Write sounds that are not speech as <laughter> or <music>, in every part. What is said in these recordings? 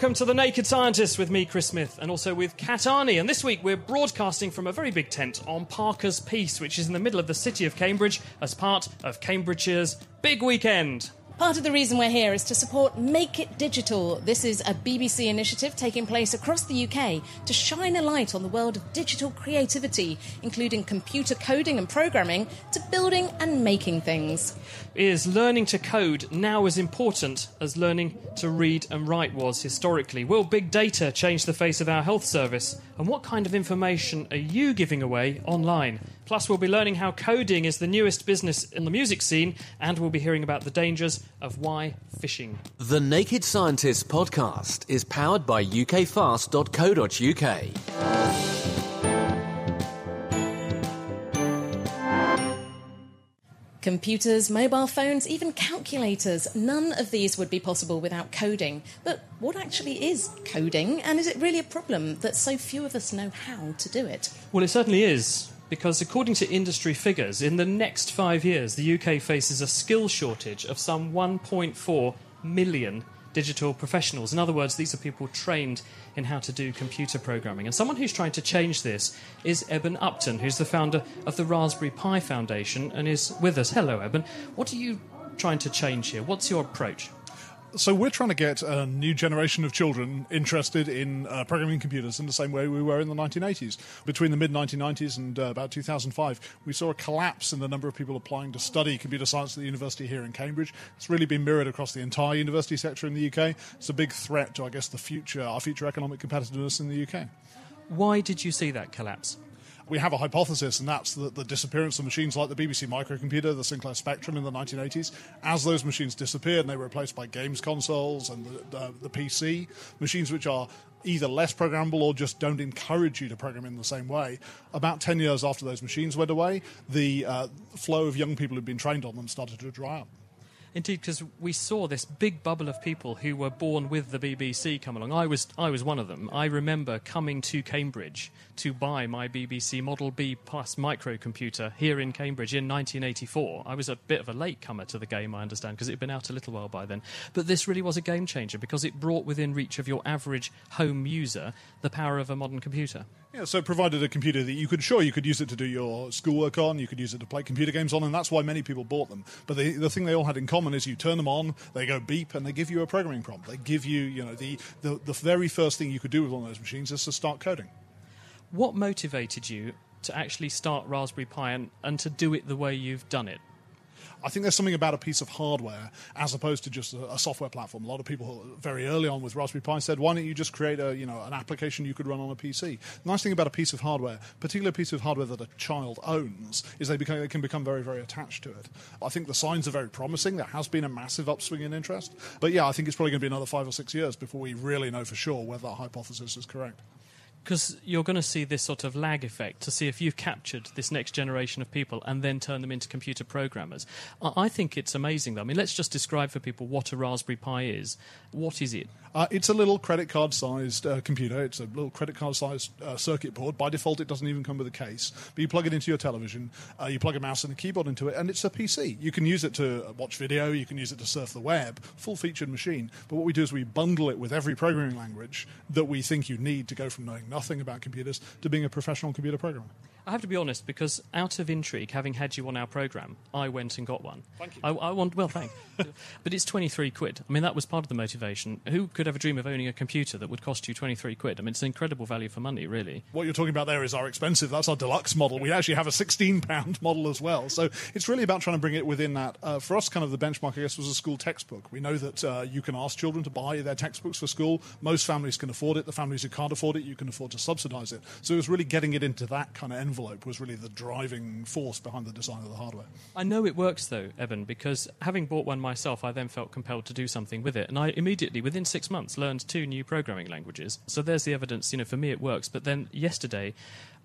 Welcome to The Naked Scientist with me, Chris Smith, and also with Kat Arney. And this week we're broadcasting from a very big tent on Parker's Piece, which is in the middle of the city of Cambridge as part of Cambridgeshire's big weekend. Part of the reason we're here is to support Make It Digital. This is a BBC initiative taking place across the UK to shine a light on the world of digital creativity, including computer coding and programming, to building and making things. Is learning to code now as important as learning to read and write was historically? Will big data change the face of our health service? And what kind of information are you giving away online? Plus, we'll be learning how coding is the newest business in the music scene, and we'll be hearing about the dangers of why phishing. The Naked Scientists podcast is powered by ukfast.co.uk. Computers, mobile phones, even calculators, none of these would be possible without coding. But what actually is coding, and is it really a problem that so few of us know how to do it? Well, it certainly is, because according to industry figures, in the next five years, the UK faces a skill shortage of some 1.4 million digital professionals. In other words, these are people trained in how to do computer programming. And someone who's trying to change this is Eben Upton, who's the founder of the Raspberry Pi Foundation and is with us. Hello, Eben. What are you trying to change here? What's your approach? So we're trying to get a new generation of children interested in uh, programming computers in the same way we were in the 1980s. Between the mid 1990s and uh, about 2005, we saw a collapse in the number of people applying to study computer science at the university here in Cambridge. It's really been mirrored across the entire university sector in the UK. It's a big threat to, I guess, the future, our future economic competitiveness in the UK. Why did you see that collapse? We have a hypothesis, and that's that the disappearance of machines like the BBC microcomputer, the Sinclair Spectrum in the 1980s, as those machines disappeared and they were replaced by games consoles and the, the, PC, machines which are either less programmable or just don't encourage you to program in the same way. About 10 years after those machines went away, the uh, flow of young people who'd been trained on them started to dry up. Indeed, because we saw this big bubble of people who were born with the BBC come along. I was, I was one of them. I remember coming to Cambridge to buy my BBC Model B Plus microcomputer here in Cambridge in 1984. I was a bit of a late comer to the game, I understand, because it had been out a little while by then. But this really was a game changer because it brought within reach of your average home user the power of a modern computer. Yeah, so it provided a computer that you could, sure, you could use it to do your schoolwork on, you could use it to play computer games on, and that's why many people bought them. But the, the thing they all had in common is you turn them on, they go beep, and they give you a programming prompt. They give you, you know, the, the, the very first thing you could do with one of those machines is to start coding. What motivated you to actually start Raspberry Pi and, and to do it the way you've done it? I think there's something about a piece of hardware as opposed to just a, a, software platform. A lot of people very early on with Raspberry Pi said, "Why don't you just create a you know an application you could run on a PC?" The nice thing about a piece of hardware, particularly a piece of hardware that a child owns, is they, become, they can become very very attached to it. I think the signs are very promising. There has been a massive upswing in interest, but yeah, I think it's probably going to be another five or six years before we really know for sure whether that hypothesis is correct because you're going to see this sort of lag effect to see if you've captured this next generation of people and then turn them into computer programmers. I think it's amazing, though. I mean, let's just describe for people what a Raspberry Pi is. What is it? Uh, it's a little credit card sized uh, computer. It's a little credit card sized uh, circuit board. By default, it doesn't even come with a case. But you plug it into your television, uh, you plug a mouse and a keyboard into it, and it's a PC. You can use it to watch video, you can use it to surf the web, full featured machine. But what we do is we bundle it with every programming language that we think you need to go from knowing nothing about computers to being a professional computer programmer. I have to be honest because out of intrigue, having had you on our program, I went and got one. Thank you. I, I want well, thank. <laughs> but it's twenty three quid. I mean, that was part of the motivation. Who could ever dream of owning a computer that would cost you twenty three quid? I mean, it's an incredible value for money, really. What you're talking about there is our expensive. That's our deluxe model. We actually have a sixteen pound <laughs> model as well. So it's really about trying to bring it within that. Uh, for us, kind of the benchmark, I guess, was a school textbook. We know that uh, you can ask children to buy their textbooks for school. Most families can afford it. The families who can't afford it, you can afford to subsidise it. So it was really getting it into that kind of envelope was really the driving force behind the design of the hardware. I know it works though, Eben, because having bought one myself, I then felt compelled to do something with it, and I immediately, within six months, learned two new programming languages. So there's the evidence. You know, for me it works. But then yesterday,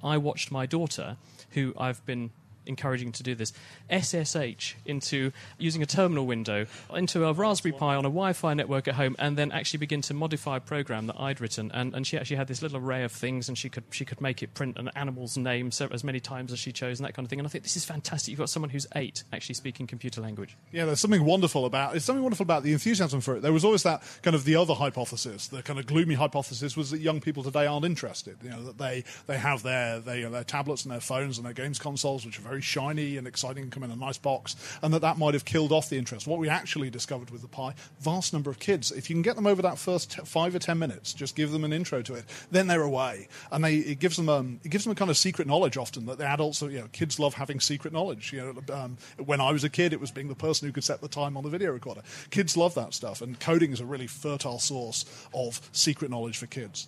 I watched my daughter, who I've been encouraging to do this, SSH into using a terminal window into a Raspberry Pi on a Wi-Fi network at home, and then actually begin to modify a program that I'd written. And, and she actually had this little array of things, and she could she could make it print an animal's name as many times as she chose, and that kind of thing. And I think this is fantastic. You've got someone who's eight actually speaking computer language. Yeah, there's something wonderful about it's something wonderful about the enthusiasm for it. There was always that kind of the other hypothesis, the kind of gloomy hypothesis was that young people today aren't interested. You know that they they have their their, their tablets and their phones and their games consoles, which are very shiny and exciting, and come in a nice box, and that that might have killed off the interest. What we actually discovered with the Pi, vast number of kids. If you can get them over that first t- five or ten minutes, just give them an intro to it, then they're away, and they it gives them um, it gives them a kind of secret knowledge often that the adults, you know, kids love having secret knowledge. You know, um, when I was a kid, it was being the person who could set the time on the video recorder. Kids love that stuff, and coding is a really fertile source of secret knowledge for kids.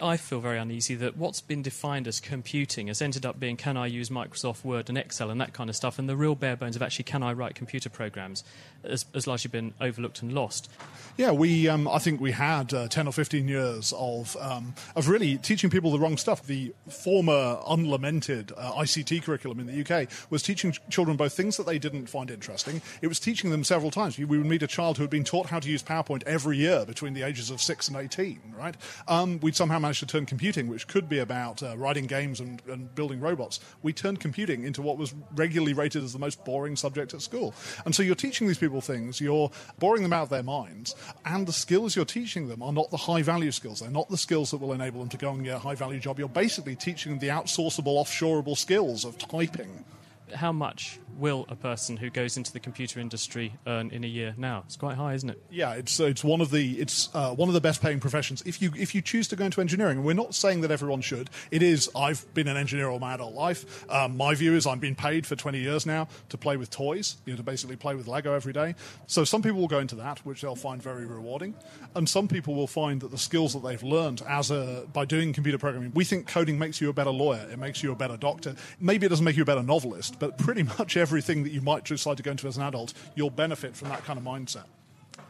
I feel very uneasy that what's been defined as computing has ended up being can I use Microsoft Word and Excel and that kind of stuff, and the real bare bones of actually can I write computer programs has, has largely been overlooked and lost. Yeah, we um, I think we had uh, ten or fifteen years of um, of really teaching people the wrong stuff. The former unlamented uh, ICT curriculum in the UK was teaching ch- children both things that they didn't find interesting. It was teaching them several times. We would meet a child who had been taught how to use PowerPoint every year between the ages of six and eighteen. Right? Um, we'd somehow managed to turn computing, which could be about uh, writing games and, and building robots, we turned computing into what was regularly rated as the most boring subject at school. And so you're teaching these people things, you're boring them out of their minds, and the skills you're teaching them are not the high value skills. They're not the skills that will enable them to go and get a high value job. You're basically teaching them the outsourceable, offshoreable skills of typing. How much will a person who goes into the computer industry earn in a year now? It's quite high, isn't it? Yeah, it's it's one of the it's uh, one of the best paying professions. If you if you choose to go into engineering, and we're not saying that everyone should. It is. I've been an engineer all my adult life. Um, my view is I'm being paid for 20 years now to play with toys. You know, to basically play with Lego every day. So some people will go into that, which they'll find very rewarding, and some people will find that the skills that they've learned as a by doing computer programming. We think coding makes you a better lawyer. It makes you a better doctor. Maybe it doesn't make you a better novelist, but pretty <laughs> much everything that you might decide to go into as an adult, you'll benefit from that kind of mindset.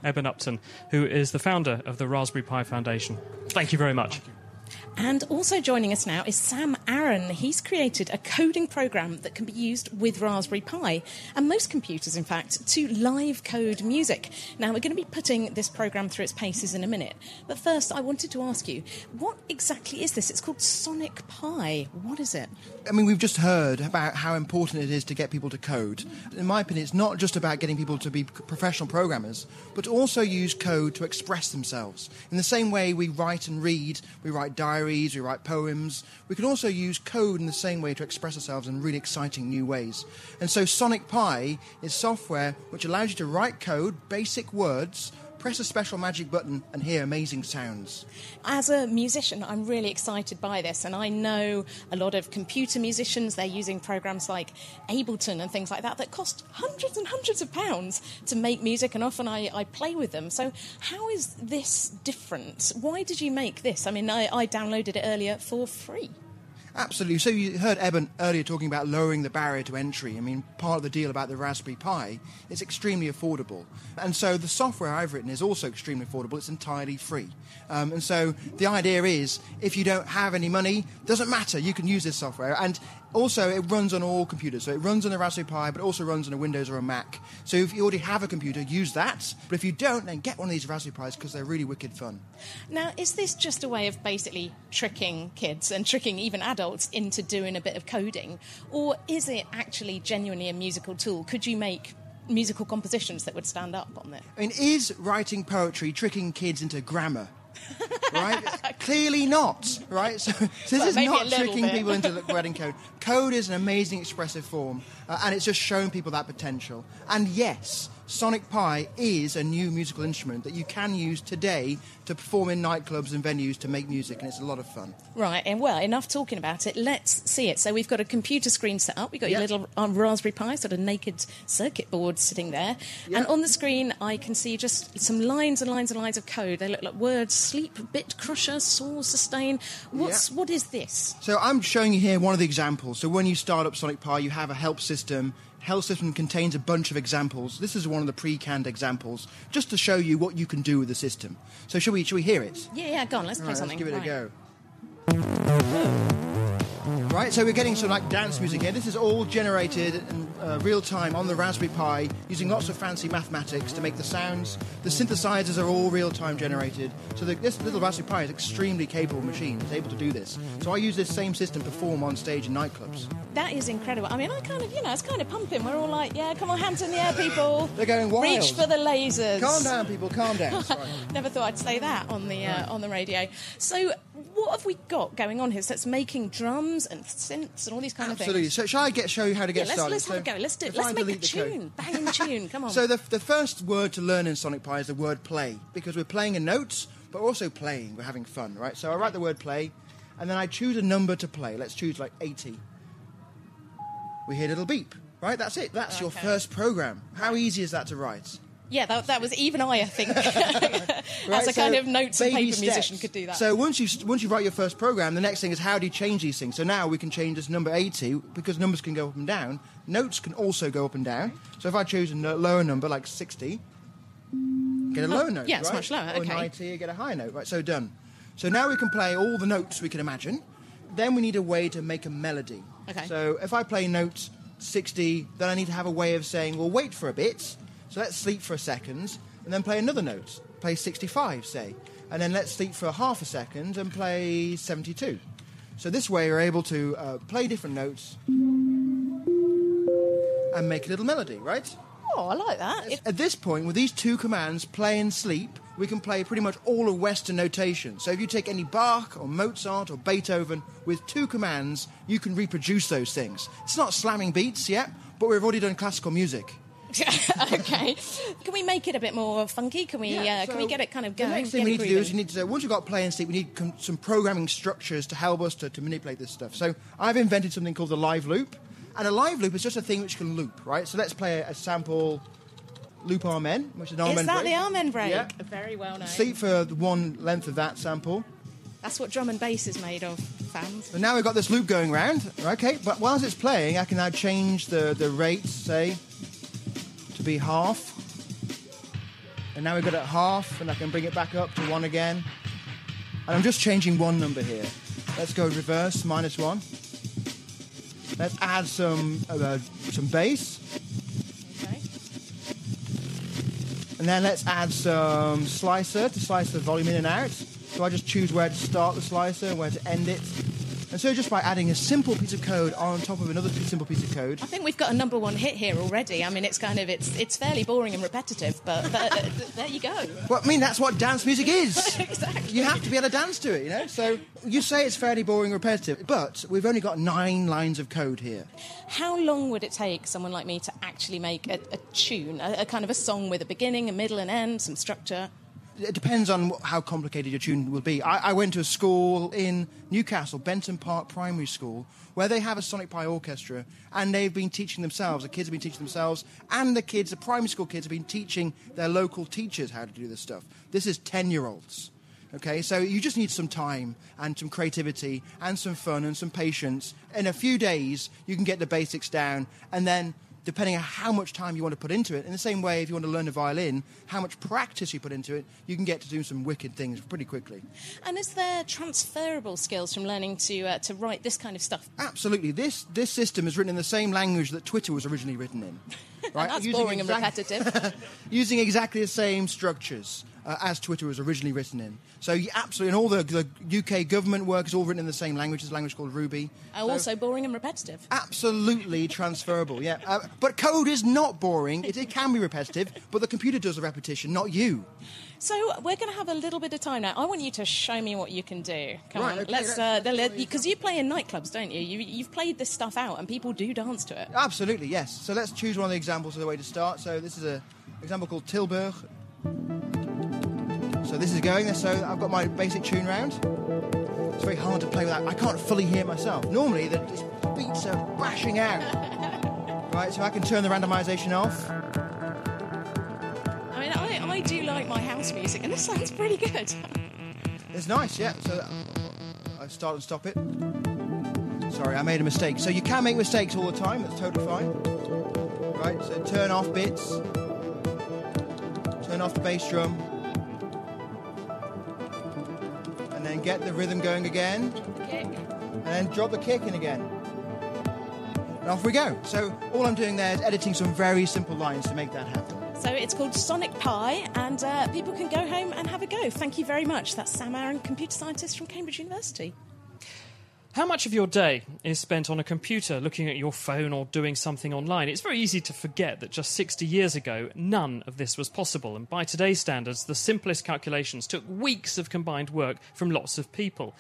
Eben Upton, who is the founder of the Raspberry Pi Foundation. Thank you very much. And also joining us now is Sam Aaron. He's created a coding program that can be used with Raspberry Pi and most computers, in fact, to live code music. Now, we're going to be putting this program through its paces in a minute. But first, I wanted to ask you, what exactly is this? It's called Sonic Pi. What is it? I mean, we've just heard about how important it is to get people to code. In my opinion, it's not just about getting people to be professional programmers, but also use code to express themselves. In the same way we write and read, we write diaries, we write poems, we can also use code in the same way to express ourselves in really exciting new ways. And so Sonic Pi is software which allows you to write code, basic words, press a special magic button and hear amazing sounds. As a musician, I'm really excited by this, and I know a lot of computer musicians. They're using programs like Ableton and things like that that cost hundreds and hundreds of pounds to make music, and often I, I play with them. So, how is this different? Why did you make this? I mean, I, I downloaded it earlier for free. Absolutely. So you heard Eben earlier talking about lowering the barrier to entry. I mean, part of the deal about the Raspberry Pi is extremely affordable. And so the software I've written is also extremely affordable. It's entirely free. Um, and so the idea is if you don't have any money, doesn't matter. You can use this software. And also, it runs on all computers. So it runs on a Raspberry Pi, but also runs on a Windows or a Mac. So if you already have a computer, use that. But if you don't, then get one of these Raspberry Pis because they're really wicked fun. Now, is this just a way of basically tricking kids and tricking even adults into doing a bit of coding? Or is it actually genuinely a musical tool? Could you make musical compositions that would stand up on it? I mean, is writing poetry tricking kids into grammar? <laughs> right? <laughs> Clearly not, right? So, <laughs> so this Well, is not tricking bit. people into <laughs> writing code. Code is an amazing expressive form, uh, and it's just showing people that potential. And yes, Sonic Pi is a new musical instrument that you can use today to perform in nightclubs and venues to make music, and it's a lot of fun. Right, and well, enough talking about it. Let's see it. So we've got a computer screen set up. We've got your little um, Raspberry Pi, sort of naked circuit board sitting there. Yeah. And on the screen, I can see just some lines and lines and lines of code. They look like words: sleep, bit crusher, saw, sustain. What's Yeah. what is this? So I'm showing you here one of the examples. So when you start up Sonic Pi, you have a help system. Help system contains a bunch of examples. This is one of the pre-canned examples, just to show you what you can do with the system. So shall we? Shall we hear it? Yeah, yeah. Go on, let's play right, something. let's give it Right. a go. Right, so we're getting some like dance music here. This is all generated in uh, real time on the Raspberry Pi using lots of fancy mathematics to make the sounds. The synthesizers are all real time generated. So the, this little Raspberry Pi is extremely capable machine. It's able to do this. So I use this same system to perform on stage in nightclubs. That is incredible. I mean, I kind of, you know, it's kind of pumping. We're all like, yeah, come on, hands in the air, people. They're going wild. Reach for the lasers. Calm down, people. Calm down. <laughs> Sorry. Never thought I'd say that on the uh, on the radio. So, what have we got going on here? So it's making drums and synths and all these kind Absolutely. of things. Absolutely. So shall I get show you how to Yeah, get let's started? let's So go. Let's do it. Let's make a tune. Bang in tune. Come on. <laughs> So the, the first word to learn in Sonic Pi is the word play because we're playing a note, but also playing. We're having fun, right? So I write the word play, and then I choose a number to play. Let's choose like 80. We hear a little beep, right? That's it. That's your first program. How easy is that to write? Yeah, that, that was even I, I think, <laughs> <laughs> as a so kind of notes and paper musician could do that. So once you once you write your first program, the next thing is how do you change these things? So now we can change this number 80 because numbers can go up and down. Notes can also go up and down. So if I choose a lower number like 60, get a oh, lower note. Oh, yeah, it's right? much lower, Or okay. 90, you get a high note. Right, so done. So now we can play all the notes we can imagine. Then we need a way to make a melody. Okay. So if I play note 60, then I need to have a way of saying, well, wait for a bit. So let's sleep for a second, and then play another note. Play 65, say. And then let's sleep for a half a second and play 72. So this way we're able to uh, play different notes and make a little melody, right? oh, I like that. At this point, with these two commands, play and sleep, we can play pretty much all of Western notation. So if you take any Bach or Mozart or Beethoven, with two commands, you can reproduce those things. It's not slamming beats yet, but we've already done classical music. <laughs> okay. Can we make it a bit more funky? Can we uh, can we get it kind of The going? next thing we need to do is you need to, once you've got play and sleep, we need com- some programming structures to help us to, to manipulate this stuff. So I've invented something called the live loop. And a live loop is just a thing which can loop, right? So let's play a, a sample loop amen, which is an amen Is that break. the amen break? Yeah. Very well known. Sleep for the one length of that sample. That's what drum and bass is made of, fans. So now we've got this loop going round. Okay, but whilst it's playing, I can now change the, the rate, say, to be half. And now we've got it at half, and I can bring it back up to one again. And I'm just changing one number here. Let's go reverse, minus one. Let's add some uh, some bass, Okay. and then let's add some slicer to slice the volume in and out. So I just choose where to start the slicer where to end it. And so just by adding a simple piece of code on top of another simple piece of code, I think we've got a number one hit here already. I mean, it's kind of it's it's fairly boring and repetitive, but, but uh, there you go. Well, I mean, that's what dance music is. <laughs> Exactly. You have to be able to dance to it, you know? So you say it's fairly boring, and repetitive, but we've only got nine lines of code here. How long would it take someone like me to actually make a, a tune, a, a kind of a song with a beginning, a middle, and end, some structure? It depends on how complicated your tune will be. I, I went to a school in Newcastle, Benton Park Primary School, where they have a Sonic Pi orchestra, and they've been teaching themselves. The kids have been teaching themselves, and the kids, the primary school kids, have been teaching their local teachers how to do this stuff. This is 10 year olds. Okay, so you just need some time and some creativity and some fun and some patience. In a few days, you can get the basics down, and then depending on how much time you want to put into it. In the same way, if you want to learn a violin, how much practice you put into it, you can get to do some wicked things pretty quickly. And is there transferable skills from learning to uh, to write this kind of stuff? Absolutely, this this system is written in the same language that Twitter was originally written in. <laughs> Right? That's Using boring and repetitive. <laughs> using exactly the same structures uh, as Twitter was originally written in. So you absolutely, and all the, the UK government work is all written in the same language. It's a language called Ruby. Oh, So- also boring and repetitive. absolutely transferable. Yeah, uh, but code is not boring. It, it can be repetitive, but the computer does the repetition, not you. So we're going to have a little bit of time now. I want you to show me what you can do. Come Right, on, okay, let's uh, because you play in nightclubs, don't you? you? You've played this stuff out, and people do dance to it. Absolutely, yes. So let's choose one of the examples of the way to start. So this is an example called Tilburg. So this is going. So I've got my basic tune round. It's very hard to play without. I can't fully hear myself. Normally the beats are bashing out. <laughs> Right, so I can turn the randomization off. I mean, I, I do like my house music, and this sounds pretty good. <laughs> It's nice, yeah. So I start and stop it. Sorry, I made a mistake. So you can make mistakes all the time. That's totally fine. Right. So turn off bits. Off the bass drum. And then get the rhythm going again. and then drop the kick in again. And off we go. So all I'm doing there is editing some very simple lines to make that happen. So it's called Sonic Pi, and uh, people can go home and have a go. Thank you very much. That's Sam Aaron, computer scientist from Cambridge University. How much of your day is spent on a computer looking at your phone or doing something online? It's very easy to forget that just 60 years ago, none of this was possible. And by today's standards, the simplest calculations took weeks of combined work from lots of people.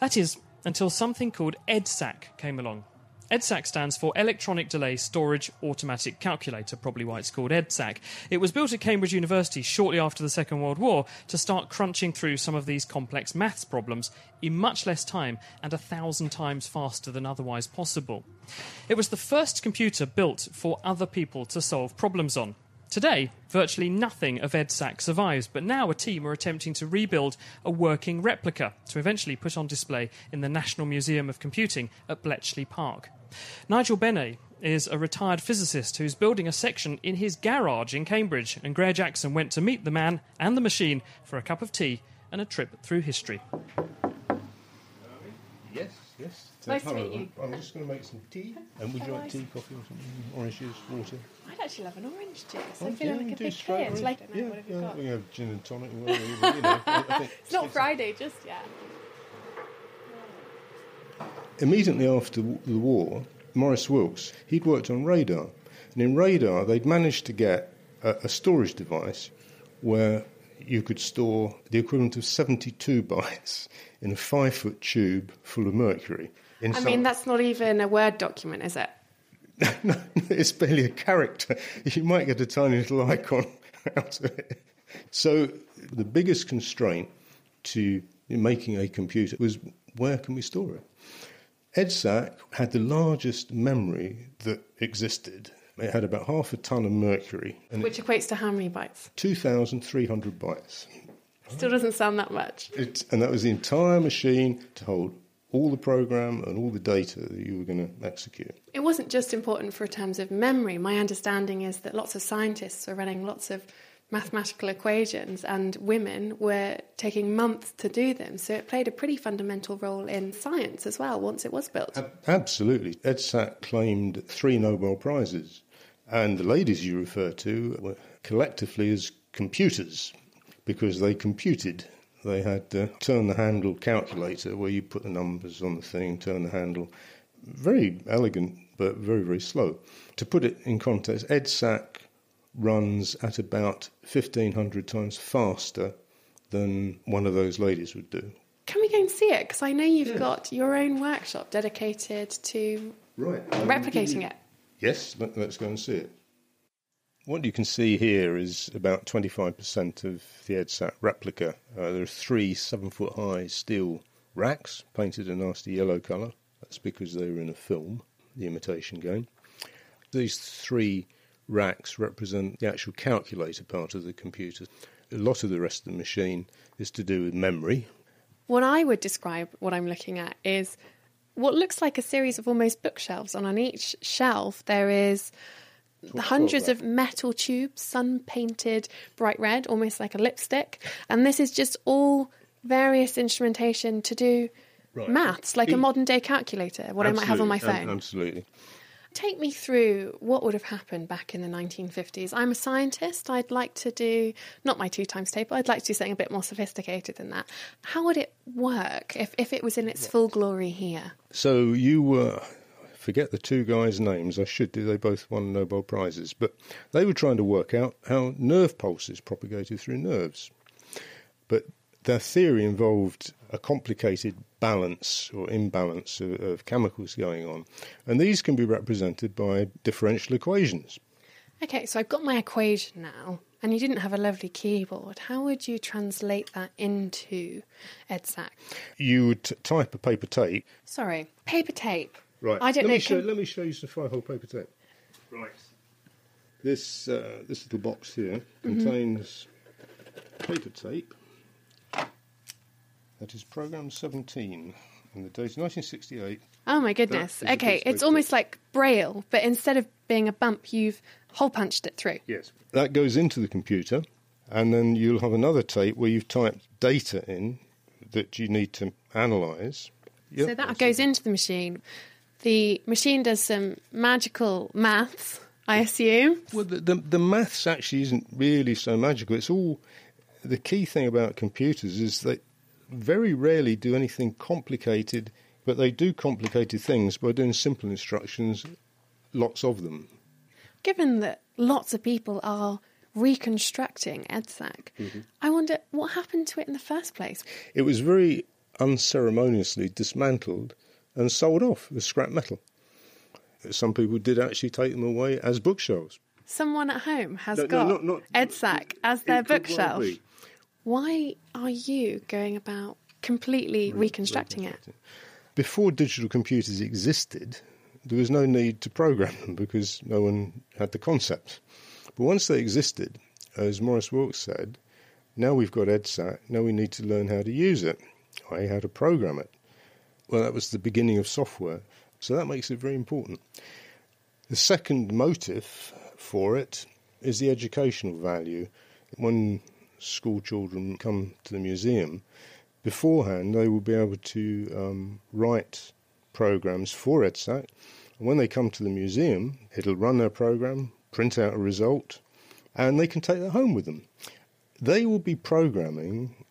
That is, until something called EDSAC came along. EDSAC stands for Electronic Delay Storage Automatic Calculator, probably why it's called EDSAC. It was built at Cambridge University shortly after the Second World War to start crunching through some of these complex maths problems in much less time and a thousand times faster than otherwise possible. It was the first computer built for other people to solve problems on. Today, virtually nothing of EDSAC survives, but now a team are attempting to rebuild a working replica to eventually put on display in the National Museum of Computing at Bletchley Park. Nigel Benet is a retired physicist who's building a section in his garage in Cambridge, and Graihagh Jackson went to meet the man and the machine for a cup of tea and a trip through history. Yes, yes. Nice to meet you. I'm just going to make some tea. And would you like tea, coffee, or something? Orange juice, water? I'd actually love an orange juice. Oh, I'm feeling yeah, like a do big straight kid. orange. Like, yeah, what have you yeah. got? We have gin and tonic. Whatever, you know, I I think It's not Friday just yet. Immediately after the war, Maurice Wilkes, he'd worked on radar. And in radar, they'd managed to get a, a storage device where you could store the equivalent of 72 <laughs> bytes in a five foot tube full of mercury. I inside- mean, that's not even a Word document, is it? <laughs> no, it's barely a character. <laughs> You might get a tiny little icon out of it. So the biggest constraint to making a computer was where can we store it? EDSAC had the largest memory that existed. It had about half a ton of mercury Which equates to how many bytes? 2,300 bytes. Still doesn't sound that much. It, and that was the entire machine to hold all the program and all the data that you were going to execute. It wasn't just important for terms of memory. My understanding is that lots of scientists were running lots of mathematical equations, and women were taking months to do them. So it played a pretty fundamental role in science as well once it was built. Absolutely. EDSAC claimed three Nobel Prizes, and the ladies you refer to were collectively as computers because they computed. They had uh, turn the handle calculator where you put the numbers on the thing, turn the handle. Very elegant, but very, very slow. To put it in context, EDSAC runs at about 1500 times faster than one of those ladies would do. Can we go and see it? Because I know you've got your own workshop dedicated to Right. replicating it. Yes, let, us go and see it. What you can see here is about 25% of the EDSAC replica. Uh, there are three seven foot high steel racks painted a nasty yellow colour. That's because they were in a film, the imitation game. These three racks represent the actual calculator part of the computer. A lot of the rest of the machine is to do with memory. What I would describe what I'm looking at is what looks like a series of almost bookshelves, and on each shelf there is hundreds of metal tubes, sun painted bright red, almost like a lipstick. And this is just all various instrumentation to do Right. maths, like a modern day calculator, what I might have on my phone. ab- Absolutely. Take me through what would have happened back in the 1950s. I'm a scientist. I'd like to do, not my two times table, I'd like to do something a bit more sophisticated than that. How would it work if, if it was in its full glory here? So you were, forget the two guys' names, I should do, they both won Nobel Prizes, but they were trying to work out how nerve pulses propagated through nerves. But their theory involved a complicated balance or imbalance of, of chemicals going on, and these can be represented by differential equations. Okay, so I've got my equation now, and you didn't have a lovely keyboard. How would you translate that into EDSAC? You would type a paper tape. Sorry, paper tape. Right. I don't let know. Me show, can- let me show you some five-hole paper tape. Right. This uh, this little box here Mm-hmm. contains paper tape. That is program 17, and the date is 1968. Oh my goodness. That Okay, it's almost like braille, but instead of being a bump, you've hole punched it through. Yes. That goes into the computer, and then you'll have another tape where you've typed data in that you need to analyse. Yep, so that goes it. into the machine. The machine does some magical maths, I assume. Well, the, the, the maths actually isn't really so magical. It's all the key thing about computers is they very rarely do anything complicated, but they do complicated things by doing simple instructions, lots of them. Given that lots of people are reconstructing EDSAC, Mm-hmm. I wonder what happened to it in the first place. It was very unceremoniously dismantled and sold off as scrap metal. Some people did actually take them away as bookshelves. Someone at home has No, no, got not- not- EDSAC as their well bookshelf. be. Why are you going about completely reconstructing it? Before digital computers existed, there was no need to program them because no one had the concept. But once they existed, as Maurice Wilkes said, now we've got EDSAC, now we need to learn how to use it, i.e., how to program it. Well, that was the beginning of software, so that makes it very important. The second motive for it is the educational value. When school children come to the museum, beforehand they will be able to um, write programs for EDSAC. And when they come to the museum, it'll run their program, print out a result, and they can take that home with them. They will be programming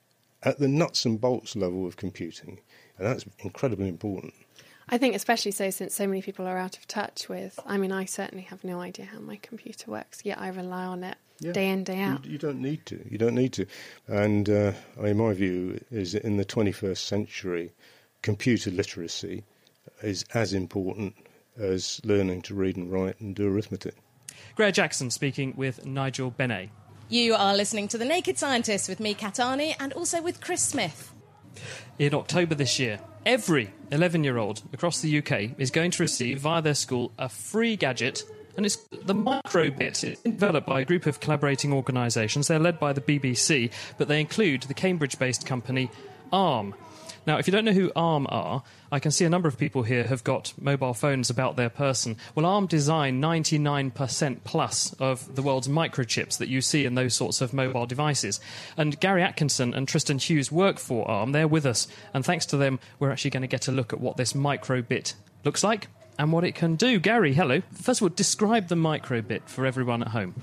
at the nuts and bolts level of computing, and that's incredibly important. I think, especially so, since so many people are out of touch with. I mean, I certainly have no idea how my computer works, yet I rely on it Yeah. day in, day out. You, you don't need to. You don't need to. And uh, I mean, my view is that in the 21st century, computer literacy is as important as learning to read and write and do arithmetic. Graihagh Jackson speaking with Nigel Benet. You are listening to The Naked Scientist with me, Kat Arney, and also with Chris Smith. In October this year, every 11 year old across the UK is going to receive via their school a free gadget. And it's the Microbit. It's developed by a group of collaborating organisations. They're led by the BBC, but they include the Cambridge based company ARM. Now, if you don't know who ARM are, I can see a number of people here have got mobile phones about their person. Well, ARM design 99% plus of the world's microchips that you see in those sorts of mobile devices. And Gary Atkinson and Tristan Hughes work for ARM. They're with us. And thanks to them, we're actually going to get a look at what this microbit looks like and what it can do. Gary, hello. First of all, describe the microbit for everyone at home.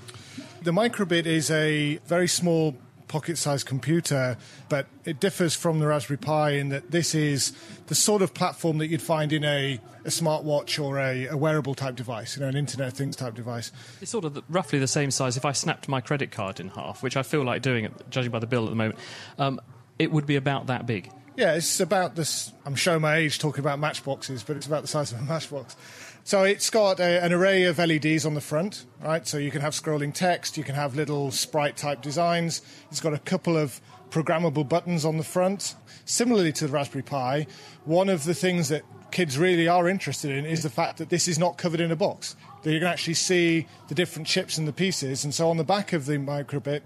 The microbit is a very small pocket sized computer, but it differs from the Raspberry Pi in that this is the sort of platform that you'd find in a, a smartwatch or a, a wearable type device, you know, an Internet of Things type device. It's sort of the, roughly the same size. If I snapped my credit card in half, which I feel like doing, judging by the bill at the moment, um, it would be about that big. Yeah, it's about this. I'm showing my age talking about matchboxes, but it's about the size of a matchbox. So it's got a, an array of LEDs on the front, right? So you can have scrolling text, you can have little sprite type designs. It's got a couple of programmable buttons on the front. Similarly to the Raspberry Pi, one of the things that kids really are interested in is the fact that this is not covered in a box. That you can actually see the different chips and the pieces. And so on the back of the microbit,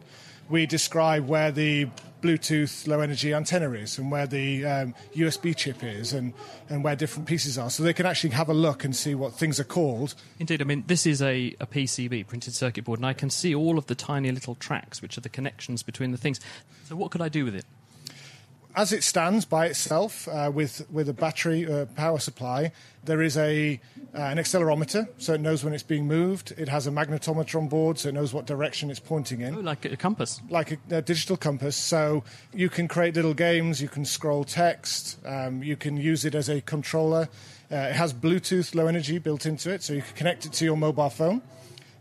we describe where the Bluetooth low energy antenna is and where the um, USB chip is and, and where different pieces are. So they can actually have a look and see what things are called. Indeed, I mean, this is a, a PCB, printed circuit board, and I can see all of the tiny little tracks, which are the connections between the things. So, what could I do with it? As it stands by itself uh, with, with a battery uh, power supply, there is a, uh, an accelerometer, so it knows when it's being moved. It has a magnetometer on board, so it knows what direction it's pointing in. Oh, like a compass. like a, a digital compass. So you can create little games, you can scroll text, um, you can use it as a controller. Uh, it has Bluetooth low energy built into it, so you can connect it to your mobile phone.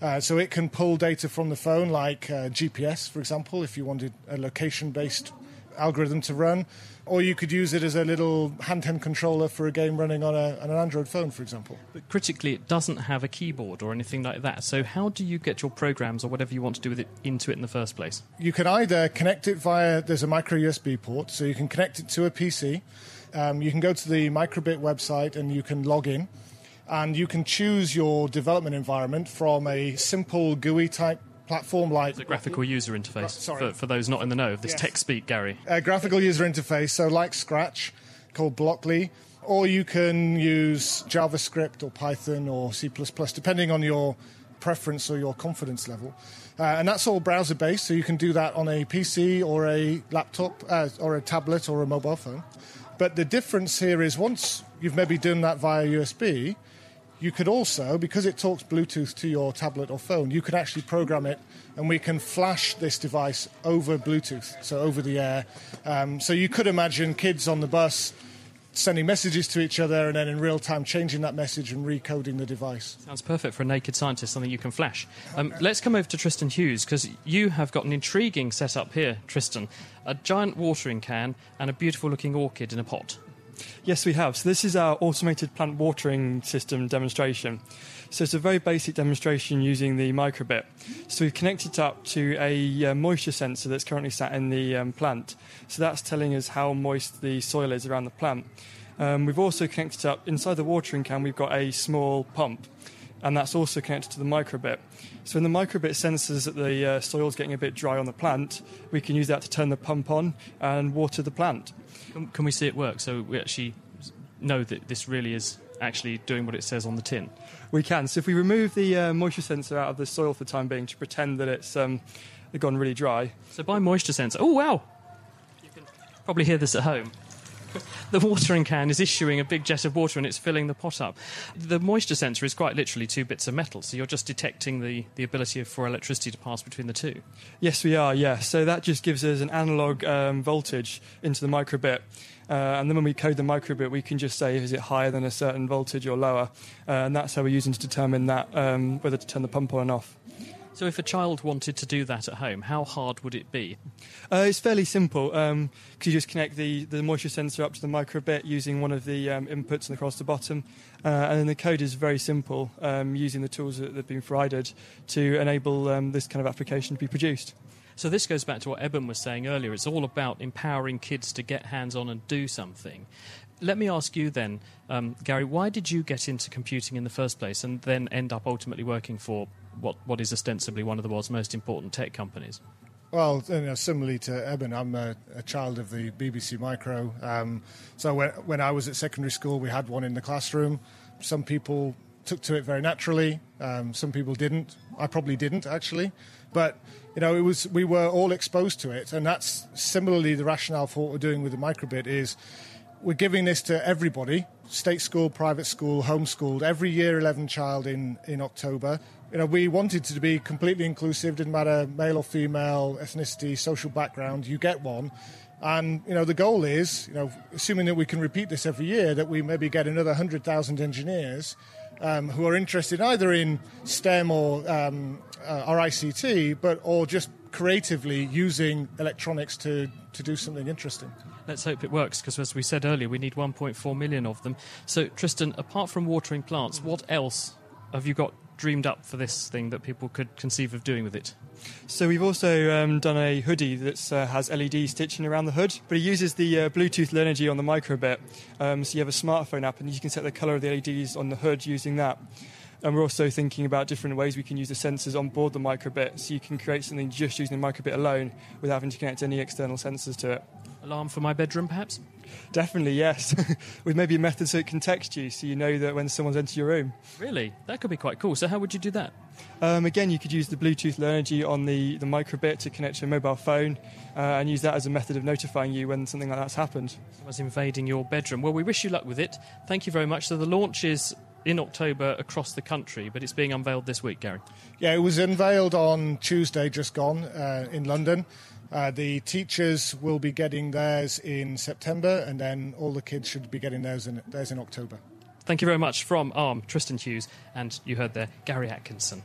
Uh, so it can pull data from the phone, like uh, GPS, for example, if you wanted a location based algorithm to run. Or you could use it as a little handheld controller for a game running on, a, on an Android phone, for example. But critically, it doesn't have a keyboard or anything like that. So, how do you get your programs or whatever you want to do with it into it in the first place? you can either connect it via there's a micro USB port, so you can connect it to a PC. Um, you can go to the Microbit website and you can log in, and you can choose your development environment from a simple GUI type platform like The graphical user interface sorry. for, for those not in the know of this Yes. tech speak, Gary. a graphical user interface, so like Scratch, called Blockly, or you can use JavaScript or Python or C++, depending on your preference or your confidence level. Uh, and that's all browser based, so you can do that on a PC or a laptop uh, or a tablet or a mobile phone. But the difference here is once you've maybe done that via USB, you could also, because it talks Bluetooth to your tablet or phone, you could actually program it and we can flash this device over Bluetooth, so over the air. Um, so you could imagine kids on the bus sending messages to each other and then in real time changing that message and recoding the device. Sounds perfect for a naked scientist, something you can flash. Um, let's come over to Tristan Hughes because you have got an intriguing setup here, Tristan. A giant watering can and a beautiful looking orchid in a pot. Yes, we have. So this is our automated plant watering system demonstration. So it's a very basic demonstration using the microbit. So we've connected it up to a uh, moisture sensor that's currently sat in the um, plant. So that's telling us how moist the soil is around the plant. Um, we've also connected up inside the watering can. We've got a small pump, and that's also connected to the microbit. So when the microbit senses that the uh, soil's getting a bit dry on the plant, we can use that to turn the pump on and water the plant. Can, can we see it work so we actually know that this really is actually doing what it says on the tin? We can. So if we remove the uh, moisture sensor out of the soil for the time being to pretend that it's um, gone really dry. So by moisture sensor, oh wow! You can probably hear this at home. <laughs> the watering can is issuing a big jet of water and it's filling the pot up. The moisture sensor is quite literally two bits of metal, so you're just detecting the, the ability for electricity to pass between the two. Yes, we are, yeah. So that just gives us an analog um, voltage into the microbit. Uh, and then when we code the microbit, we can just say is it higher than a certain voltage or lower, uh, and that's how we're using to determine that um, whether to turn the pump on and off. So, if a child wanted to do that at home, how hard would it be? Uh, it's fairly simple. Um, you just connect the, the moisture sensor up to the microbit using one of the um, inputs across the bottom, uh, and then the code is very simple um, using the tools that have been provided to enable um, this kind of application to be produced. So this goes back to what Eben was saying earlier. It's all about empowering kids to get hands on and do something. Let me ask you then, um, Gary, why did you get into computing in the first place and then end up ultimately working for what, what is ostensibly one of the world's most important tech companies? Well, you know, similarly to Eben, I'm a, a, child of the BBC Micro. Um, so when, when I was at secondary school, we had one in the classroom. Some people took to it very naturally. Um, some people didn't. I probably didn't actually, but you know, it was we were all exposed to it, and that's similarly the rationale for what we're doing with the microbit is we're giving this to everybody, state school, private school, homeschooled, every year 11 child in, in October. You know, we wanted to be completely inclusive, didn't matter male or female, ethnicity, social background, you get one. And, you know, the goal is, you know, assuming that we can repeat this every year, that we maybe get another 100,000 engineers um, who are interested either in STEM or, um, uh, or ICT, but or just creatively using electronics to, to do something interesting. Let's hope it works because, as we said earlier, we need 1.4 million of them. So, Tristan, apart from watering plants, what else have you got dreamed up for this thing that people could conceive of doing with it? So we've also um, done a hoodie that uh, has LED stitching around the hood, but it uses the uh, Bluetooth energy on the microbit. Um, so you have a smartphone app, and you can set the colour of the LEDs on the hood using that. And we're also thinking about different ways we can use the sensors on board the microbit, so you can create something just using the microbit alone without having to connect any external sensors to it. Alarm for my bedroom, perhaps? Definitely, yes. <laughs> With maybe a method so it can text you, so you know that when someone's entered your room. Really? That could be quite cool. So how would you do that? Um, again, you could use the Bluetooth Low Energy on the, the microbit to connect to a mobile phone uh, and use that as a method of notifying you when something like that's happened. Someone's invading your bedroom. Well, we wish you luck with it. Thank you very much. So the launch is in October across the country, but it's being unveiled this week, Gary. Yeah, it was unveiled on Tuesday, just gone, uh, in London. Uh, the teachers will be getting theirs in September, and then all the kids should be getting theirs in, theirs in October. Thank you very much from ARM, Tristan Hughes, and you heard there, Gary Atkinson.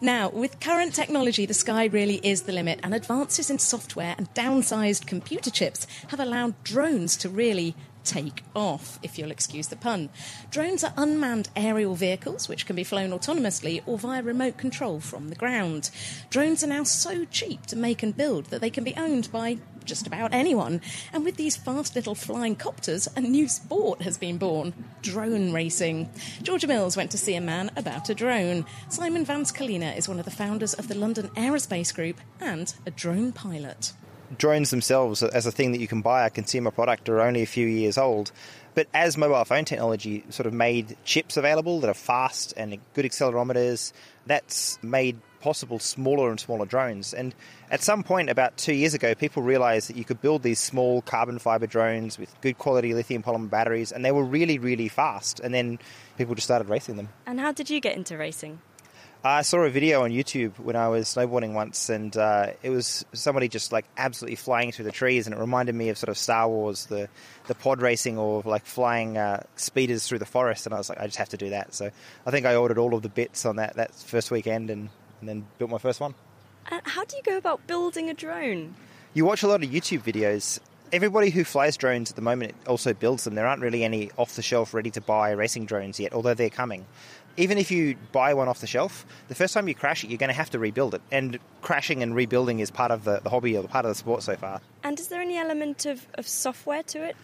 Now, with current technology, the sky really is the limit, and advances in software and downsized computer chips have allowed drones to really take off, if you'll excuse the pun. Drones are unmanned aerial vehicles which can be flown autonomously or via remote control from the ground. Drones are now so cheap to make and build that they can be owned by just about anyone. And with these fast little flying copters, a new sport has been born drone racing. Georgia Mills went to see a man about a drone. Simon Vance Kalina is one of the founders of the London Aerospace Group and a drone pilot. Drones themselves, as a thing that you can buy, a consumer product, are only a few years old. But as mobile phone technology sort of made chips available that are fast and good accelerometers, that's made possible smaller and smaller drones. And at some point, about two years ago, people realized that you could build these small carbon fiber drones with good quality lithium polymer batteries, and they were really, really fast. And then people just started racing them. And how did you get into racing? I saw a video on YouTube when I was snowboarding once, and uh, it was somebody just like absolutely flying through the trees, and it reminded me of sort of Star Wars, the the pod racing or like flying uh, speeders through the forest. And I was like, I just have to do that. So I think I ordered all of the bits on that that first weekend, and, and then built my first one. And how do you go about building a drone? You watch a lot of YouTube videos. Everybody who flies drones at the moment also builds them. There aren't really any off the shelf, ready to buy racing drones yet, although they're coming even if you buy one off the shelf, the first time you crash it, you're going to have to rebuild it. And crashing and rebuilding is part of the, the hobby or part of the sport so far. And is there any element of, of software to it?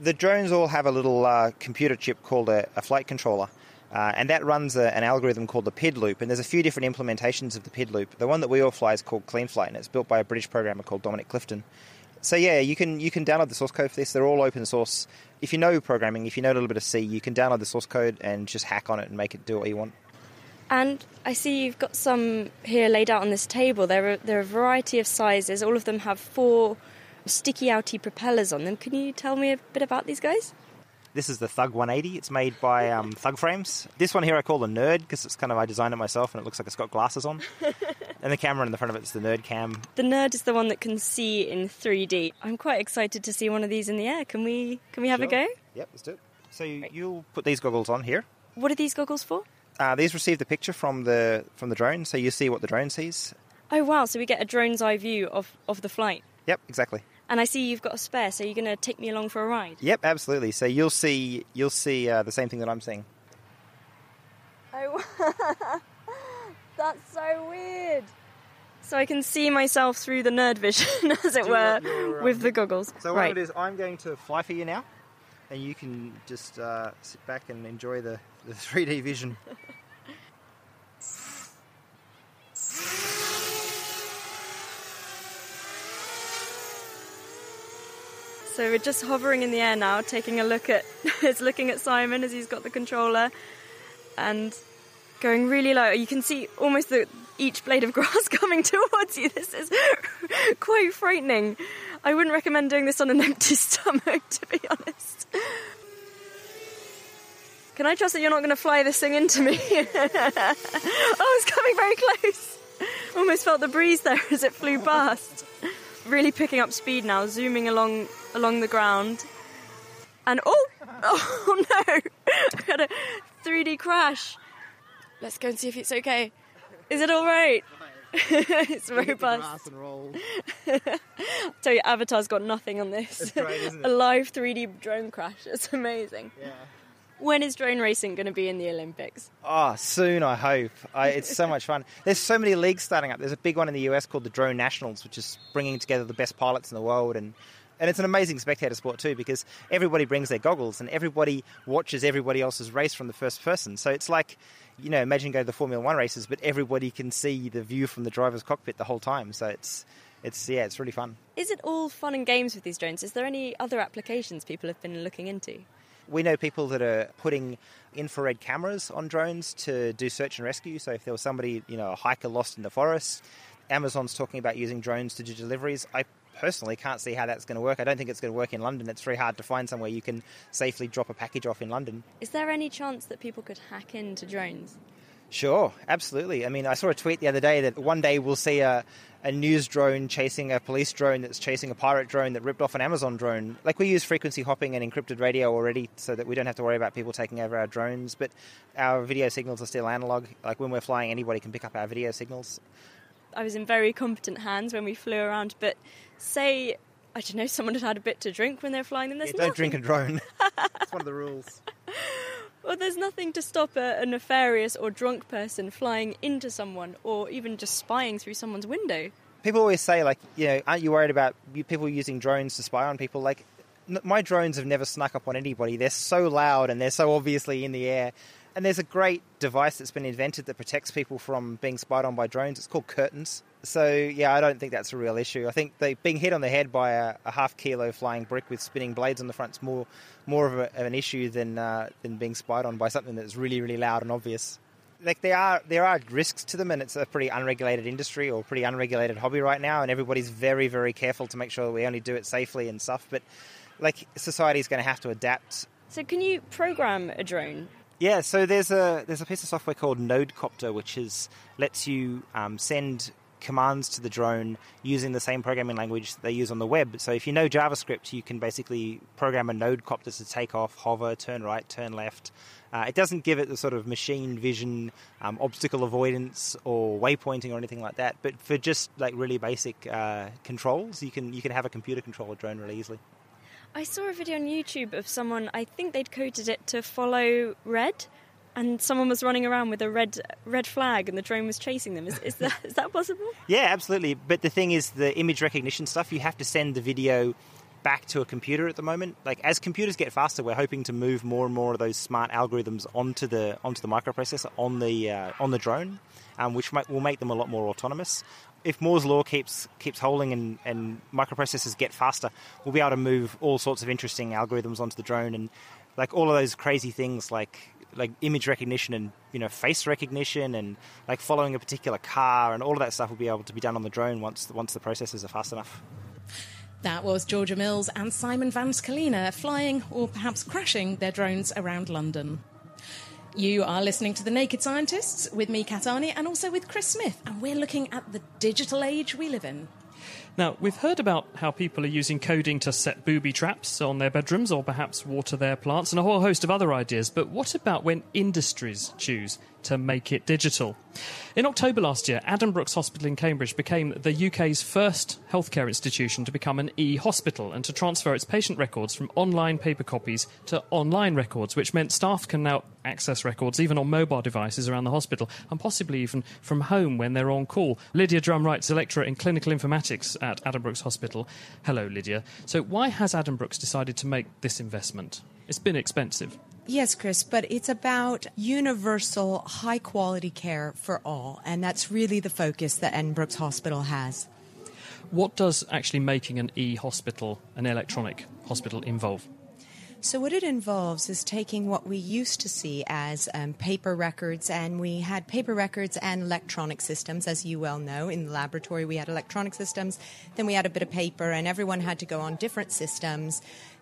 The drones all have a little uh, computer chip called a, a flight controller. Uh, and that runs a, an algorithm called the PID loop. And there's a few different implementations of the PID loop. The one that we all fly is called CleanFlight, and it's built by a British programmer called Dominic Clifton. So yeah, you can you can download the source code for this. They're all open source. If you know programming, if you know a little bit of C, you can download the source code and just hack on it and make it do what you want. And I see you've got some here laid out on this table. There are, there are a variety of sizes. All of them have four sticky outy propellers on them. Can you tell me a bit about these guys? This is the Thug 180. It's made by um, Thug Frames. This one here I call the Nerd because it's kind of I designed it myself and it looks like it's got glasses on. <laughs> and the camera in the front of it is the Nerd Cam. The Nerd is the one that can see in 3D. I'm quite excited to see one of these in the air. Can we can we have sure. a go? Yep, let's do it. So you, you'll put these goggles on here. What are these goggles for? Uh, these receive the picture from the from the drone, so you see what the drone sees. Oh wow! So we get a drone's eye view of, of the flight. Yep, exactly. And I see you've got a spare, so you're going to take me along for a ride. Yep, absolutely. So you'll see you'll see uh, the same thing that I'm seeing. Oh, <laughs> that's so weird. So I can see myself through the nerd vision, <laughs> as it were, your, um, with the goggles. So right. what it is, I'm going to fly for you now, and you can just uh, sit back and enjoy the, the <laughs> 3D vision. So we're just hovering in the air now, taking a look at. <laughs> it's looking at Simon as he's got the controller, and going really low. You can see almost the, each blade of <laughs> grass coming towards you. This is <laughs> quite frightening. I wouldn't recommend doing this on an <laughs> empty stomach, to be honest. Can I trust that you're not going to fly this thing into me? oh, it's coming very close. Almost felt the breeze there as it flew past. Really picking up speed now, zooming along along the ground. And oh, oh no! I had a 3D crash. Let's go and see if it's okay. Is it all right? <laughs> it's robust. <laughs> Tell you, Avatar's got nothing on this. Great, <laughs> a live 3D drone crash. It's amazing. Yeah. When is drone racing going to be in the Olympics? Oh, soon, I hope. I, it's so much fun. There's so many leagues starting up. There's a big one in the US called the Drone Nationals, which is bringing together the best pilots in the world and and it's an amazing spectator sport too because everybody brings their goggles and everybody watches everybody else's race from the first person. So it's like, you know, imagine going to the Formula One races, but everybody can see the view from the driver's cockpit the whole time. So it's, it's yeah, it's really fun. Is it all fun and games with these drones? Is there any other applications people have been looking into? We know people that are putting infrared cameras on drones to do search and rescue. So if there was somebody, you know, a hiker lost in the forest, Amazon's talking about using drones to do deliveries. I personally can't see how that's going to work. I don't think it's going to work in London. It's very hard to find somewhere you can safely drop a package off in London. Is there any chance that people could hack into drones? Sure, absolutely. I mean, I saw a tweet the other day that one day we'll see a, a news drone chasing a police drone that's chasing a pirate drone that ripped off an Amazon drone. Like, we use frequency hopping and encrypted radio already so that we don't have to worry about people taking over our drones, but our video signals are still analog. Like, when we're flying, anybody can pick up our video signals. I was in very competent hands when we flew around, but say I don't know, someone had had a bit to drink when they're flying them. There's yeah, don't nothing. drink a drone. <laughs> That's one of the rules. <laughs> well, there's nothing to stop a, a, nefarious or drunk person flying into someone or even just spying through someone's window. People always say, like, you know, aren't you worried about people using drones to spy on people? Like, my drones have never snuck up on anybody. They're so loud and they're so obviously in the air. And there's a great device that's been invented that protects people from being spied on by drones. It's called curtains. So yeah, I don't think that's a real issue. I think they being hit on the head by a, a half kilo flying brick with spinning blades on the front is more more of, a, of an issue than uh, than being spied on by something that's really really loud and obvious. Like there are there are risks to them, and it's a pretty unregulated industry or pretty unregulated hobby right now, and everybody's very very careful to make sure that we only do it safely and stuff. But like is going to have to adapt. So can you program a drone? Yeah, so there's a there's a piece of software called Nodecopter, which is lets you um, send commands to the drone using the same programming language they use on the web. So if you know JavaScript, you can basically program a Nodecopter to take off, hover, turn right, turn left. Uh, it doesn't give it the sort of machine vision, um, obstacle avoidance, or waypointing or anything like that. But for just like really basic uh, controls, you can you can have a computer control a drone really easily. I saw a video on YouTube of someone. I think they'd coded it to follow red, and someone was running around with a red red flag, and the drone was chasing them. Is, is that is that possible? <laughs> Yeah, absolutely. But the thing is, the image recognition stuff, you have to send the video back to a computer at the moment. Like as computers get faster, we're hoping to move more and more of those smart algorithms onto the onto the microprocessor on the uh, on the drone, um, which might, will make them a lot more autonomous. If Moore's law keeps keeps holding and, and microprocessors get faster, we'll be able to move all sorts of interesting algorithms onto the drone and like all of those crazy things like like image recognition and you know face recognition and like following a particular car and all of that stuff will be able to be done on the drone once once the processors are fast enough. That was Georgia Mills and Simon van Scalina flying or perhaps crashing their drones around London. You are listening to The Naked Scientists with me, Kat Arney, and also with Chris Smith, and we're looking at the digital age we live in. Now, we've heard about how people are using coding to set booby traps on their bedrooms or perhaps water their plants and a whole host of other ideas. But what about when industries choose to make it digital? In October last year, Addenbrooke's Hospital in Cambridge became the UK's first healthcare institution to become an e hospital and to transfer its patient records from online paper copies to online records, which meant staff can now access records even on mobile devices around the hospital and possibly even from home when they're on call. Lydia Drumright's a lecturer in clinical informatics at Addenbrooke's Hospital. Hello, Lydia. So, why has Addenbrooke's decided to make this investment? It's been expensive. Yes, Chris, but it's about universal, high quality care for all, and that's really the focus that Addenbrooke's Hospital has. What does actually making an e hospital, an electronic hospital, involve? So, what it involves is taking what we used to see as um, paper records, and we had paper records and electronic systems, as you well know. In the laboratory, we had electronic systems, then we had a bit of paper, and everyone had to go on different systems.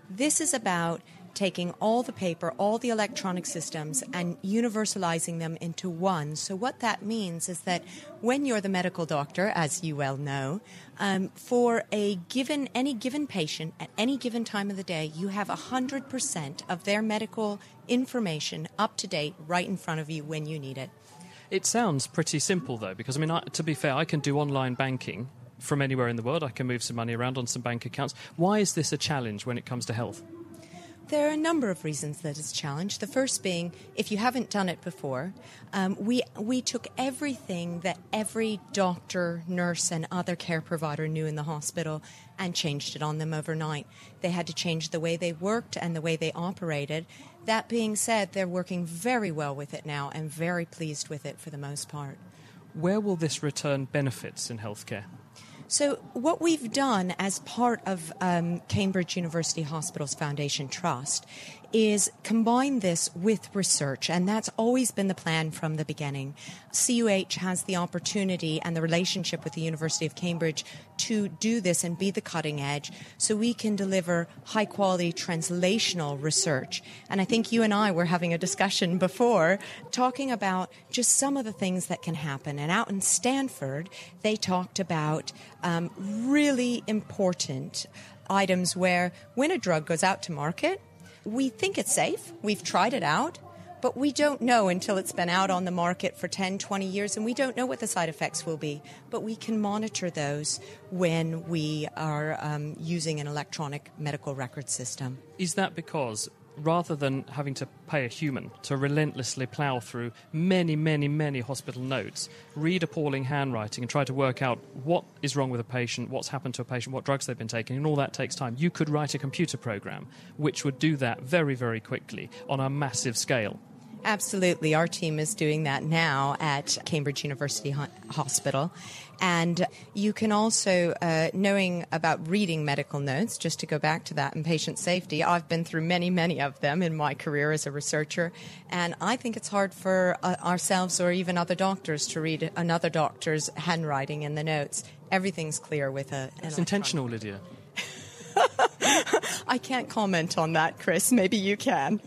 This is about taking all the paper, all the electronic systems, and universalizing them into one. So, what that means is that when you're the medical doctor, as you well know, um, for a given any given patient at any given time of the day, you have 100% of their medical information up to date right in front of you when you need it. It sounds pretty simple, though, because I mean, I, to be fair, I can do online banking from anywhere in the world. I can move some money around on some bank accounts. Why is this a challenge when it comes to health? There are a number of reasons that it's challenged. The first being, if you haven't done it before, um, we we took everything that every doctor, nurse, and other care provider knew in the hospital and changed it on them overnight. They had to change the way they worked and the way they operated. That being said, they're working very well with it now and very pleased with it for the most part. Where will this return benefits in healthcare? So, what we've done as part of um, Cambridge University Hospitals Foundation Trust is combine this with research, and that's always been the plan from the beginning. CUH has the opportunity and the relationship with the University of Cambridge to do this and be the cutting edge so we can deliver high quality translational research. And I think you and I were having a discussion <laughs> before talking about just some of the things that can happen. And out in Stanford, they talked about um, really important items where when a drug goes out to market, we think it's safe. We've tried it out, but we don't know until it's been out on the market for 10, 20 years, and we don't know what the side effects will be. But we can monitor those when we are um, using an electronic medical record system. Is that because rather than having to pay a human to relentlessly plough through many, many, many hospital notes, read appalling handwriting, and try to work out what is wrong with a patient, what's happened to a patient, what drugs they've been taking, and all that takes time. You could write a computer program which would do that very, very quickly on a massive scale. Absolutely. Our team is doing that now at Cambridge University Ho- Hospital. And you can also, uh, knowing about reading medical notes, just to go back to that, and patient safety, I've been through many, many of them in my career as a researcher. And I think it's hard for uh, ourselves or even other doctors to read another doctor's handwriting in the notes. Everything's clear with a. It's intentional, Lydia. <laughs> I can't comment on that, Chris. Maybe you can.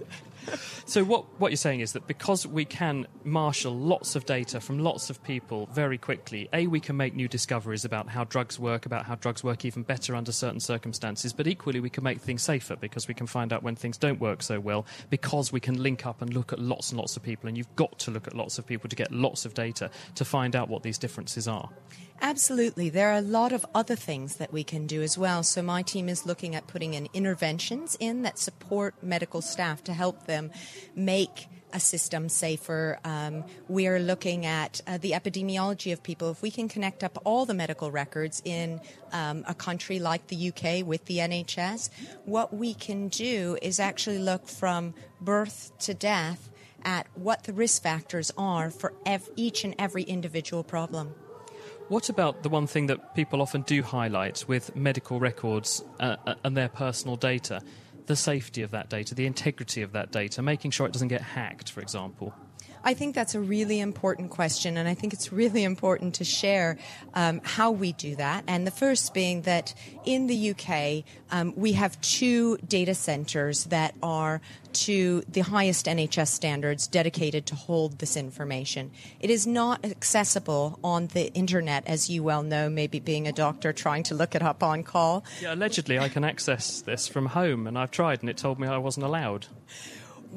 <laughs> So what what you're saying is that because we can marshal lots of data from lots of people very quickly, a we can make new discoveries about how drugs work, about how drugs work even better under certain circumstances, but equally we can make things safer because we can find out when things don't work so well because we can link up and look at lots and lots of people and you've got to look at lots of people to get lots of data to find out what these differences are. Absolutely. There are a lot of other things that we can do as well. So, my team is looking at putting in interventions in that support medical staff to help them make a system safer. Um, we are looking at uh, the epidemiology of people. If we can connect up all the medical records in um, a country like the UK with the NHS, what we can do is actually look from birth to death at what the risk factors are for ev- each and every individual problem. What about the one thing that people often do highlight with medical records uh, uh, and their personal data? The safety of that data, the integrity of that data, making sure it doesn't get hacked, for example. I think that's a really important question, and I think it's really important to share um, how we do that. And the first being that in the UK, um, we have two data centers that are to the highest NHS standards dedicated to hold this information. It is not accessible on the internet, as you well know, maybe being a doctor trying to look it up on call. Yeah, allegedly, I can access this from home, and I've tried, and it told me I wasn't allowed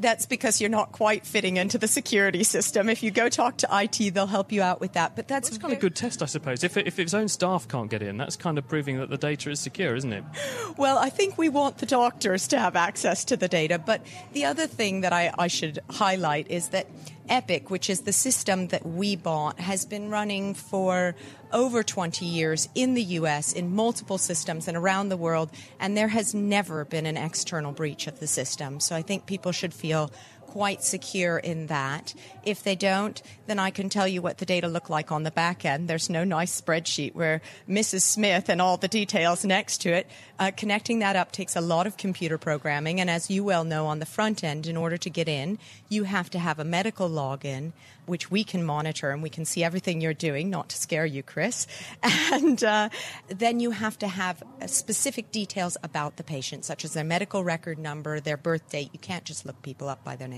that's because you're not quite fitting into the security system. If you go talk to IT, they'll help you out with that. But that's, that's kind of a good test, I suppose. If, it, if its own staff can't get in, that's kind of proving that the data is secure, isn't it? <laughs> Well, I think we want the doctors to have access to the data. But the other thing that I, I should highlight is that Epic, which is the system that we bought, has been running for over 20 years in the US in multiple systems and around the world, and there has never been an external breach of the system. So I think people should feel quite secure in that. If they don't, then I can tell you what the data look like on the back end. There's no nice spreadsheet where Mrs. Smith and all the details next to it. Uh, connecting that up takes a lot of computer programming, and as you well know, on the front end, in order to get in, you have to have a medical login which we can monitor and we can see everything you're doing, not to scare you, Chris. <laughs> And uh, then you have to have uh, specific details about the patient, such as their medical record number, their birth date. You can't just look people up by their name.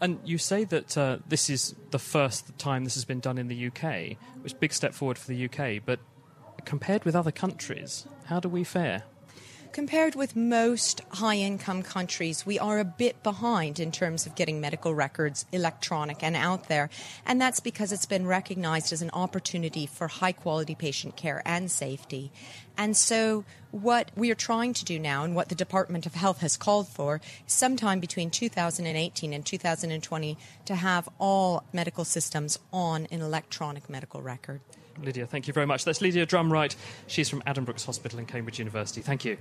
And you say that uh, this is the first time this has been done in the UK, which is a big step forward for the UK. But compared with other countries, how do we fare? Compared with most high income countries, we are a bit behind in terms of getting medical records electronic and out there. And that's because it's been recognized as an opportunity for high quality patient care and safety. And so, what we are trying to do now, and what the Department of Health has called for, sometime between 2018 and 2020 to have all medical systems on an electronic medical record. Lydia, thank you very much. That's Lydia Drumright. She's from Addenbrooke's Hospital in Cambridge University. Thank you.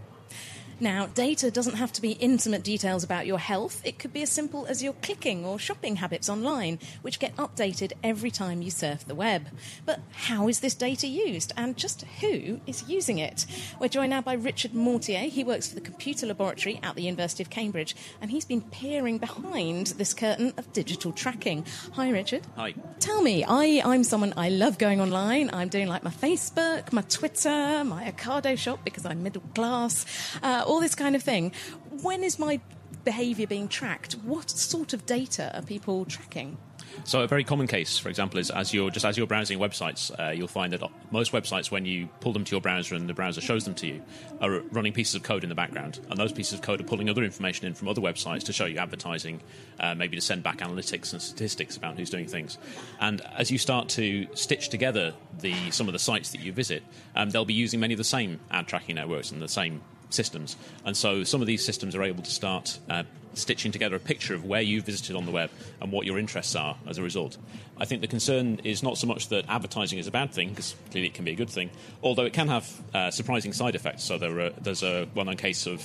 Now, data doesn't have to be intimate details about your health. It could be as simple as your clicking or shopping habits online, which get updated every time you surf the web. But how is this data used, and just who is using it? We're joined now by Richard Mortier. He works for the Computer Laboratory at the University of Cambridge, and he's been peering behind this curtain of digital tracking. Hi, Richard. Hi. Tell me, I, I'm someone I love going online. I'm doing like my Facebook, my Twitter, my Ocado shop because I'm middle class. Uh, all this kind of thing. When is my behaviour being tracked? What sort of data are people tracking? So a very common case, for example, is as you're just as you're browsing websites, uh, you'll find that most websites, when you pull them to your browser and the browser shows them to you, are running pieces of code in the background, and those pieces of code are pulling other information in from other websites to show you advertising, uh, maybe to send back analytics and statistics about who's doing things. And as you start to stitch together the some of the sites that you visit, um, they'll be using many of the same ad tracking networks and the same systems. And so some of these systems are able to start uh, stitching together a picture of where you visited on the web and what your interests are as a result. I think the concern is not so much that advertising is a bad thing, because clearly it can be a good thing, although it can have uh, surprising side effects. So there are, there's a well known case of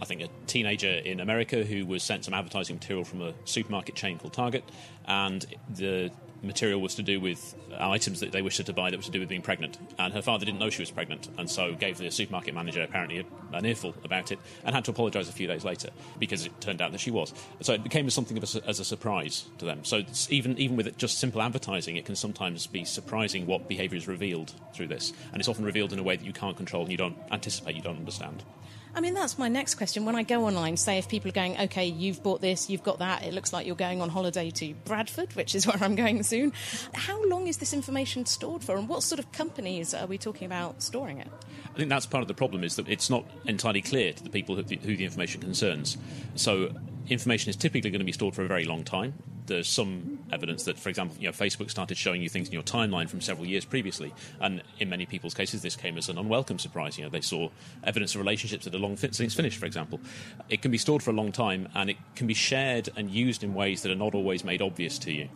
I think, a teenager in America who was sent some advertising material from a supermarket chain called Target, and the material was to do with items that they wished her to buy that was to do with being pregnant. And her father didn't know she was pregnant, and so gave the supermarket manager apparently an earful about it, and had to apologise a few days later because it turned out that she was. So it became something of a, as a surprise to them. So even even with just simple advertising, it can sometimes be surprising what behaviour is revealed through this, and it's often revealed in a way that you can't control and you don't anticipate, you don't understand. I mean, that's my next question. When I go online, say if people are going, okay, you've bought this, you've got that, it looks like you're going on holiday to Bradford, which is <laughs> where I'm going soon. How long is this information stored for, and what sort of companies are we talking about storing it? I think that's part of the problem is that it's not entirely clear to the people who the, who the information concerns. So information is typically going to be stored for a very long time. There's some evidence that, for example, you know, Facebook started showing you things in your timeline from several years previously, and in many people's cases, this came as an unwelcome surprise. You know, they saw evidence of relationships that are long since finished, for example. It can be stored for a long time, and it can be shared and used in ways that are not always made obvious to you.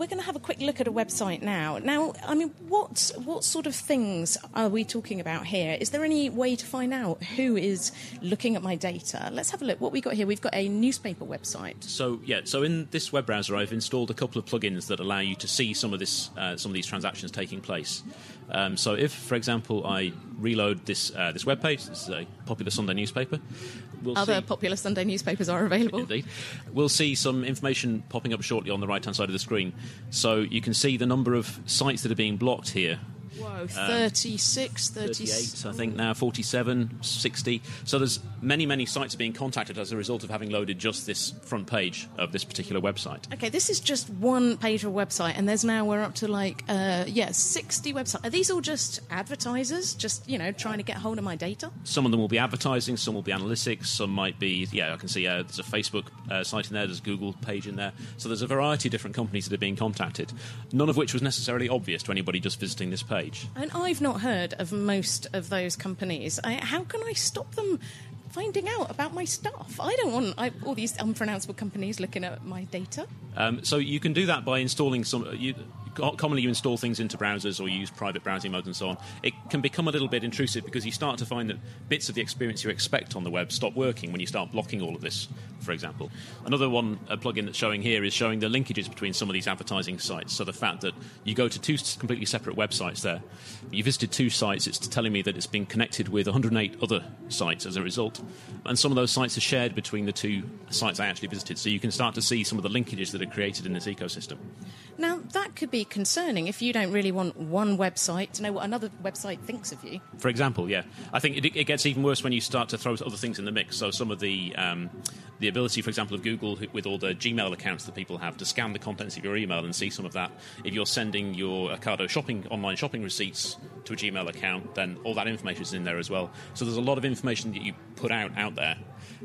We're going to have a quick look at a website now. Now, I mean, what what sort of things are we talking about here? Is there any way to find out who is looking at my data? Let's have a look. What we got here? We've got a newspaper website. So yeah, so in this web browser, I've installed a couple of plugins that allow you to see some of this, uh, some of these transactions taking place. Um, so if, for example, I reload this uh, this web page, this is a popular Sunday newspaper. We'll Other see, popular Sunday newspapers are available. Indeed. We'll see some information popping up shortly on the right hand side of the screen. So you can see the number of sites that are being blocked here. Whoa, Um, 36, 38, I think now, 47, 60. So there's many, many sites being contacted as a result of having loaded just this front page of this particular website. Okay, this is just one page of a website, and there's now we're up to like uh, yeah, 60 websites. Are these all just advertisers, just you know, trying to get hold of my data? Some of them will be advertising, some will be analytics, some might be, yeah, I can see uh, there's a Facebook uh, site in there, there's a Google page in there. So there's a variety of different companies that are being contacted, none of which was necessarily obvious to anybody just visiting this page. And I've not heard of most of those companies. I, how can I stop them finding out about my stuff? I don't want I, all these unpronounceable companies looking at my data. Um, so you can do that by installing some. You, commonly, you install things into browsers or you use private browsing modes and so on. It can become a little bit intrusive because you start to find that bits of the experience you expect on the web stop working when you start blocking all of this. For example, another one a plugin that's showing here is showing the linkages between some of these advertising sites. So the fact that you go to two completely separate websites there, you visited two sites, it's telling me that it's been connected with 108 other sites as a result, and some of those sites are shared between the two sites I actually visited. So you can start to see some of the linkages that are created in this ecosystem. Now that could be concerning if you don't really want one website to know what another website thinks of you. For example, yeah, I think it, it gets even worse when you start to throw other things in the mix. So some of the um, the ability, for example, of Google with all the Gmail accounts that people have to scan the contents of your email and see some of that. If you're sending your Ocado shopping online shopping receipts to a Gmail account, then all that information is in there as well. So there's a lot of information that you put out out there.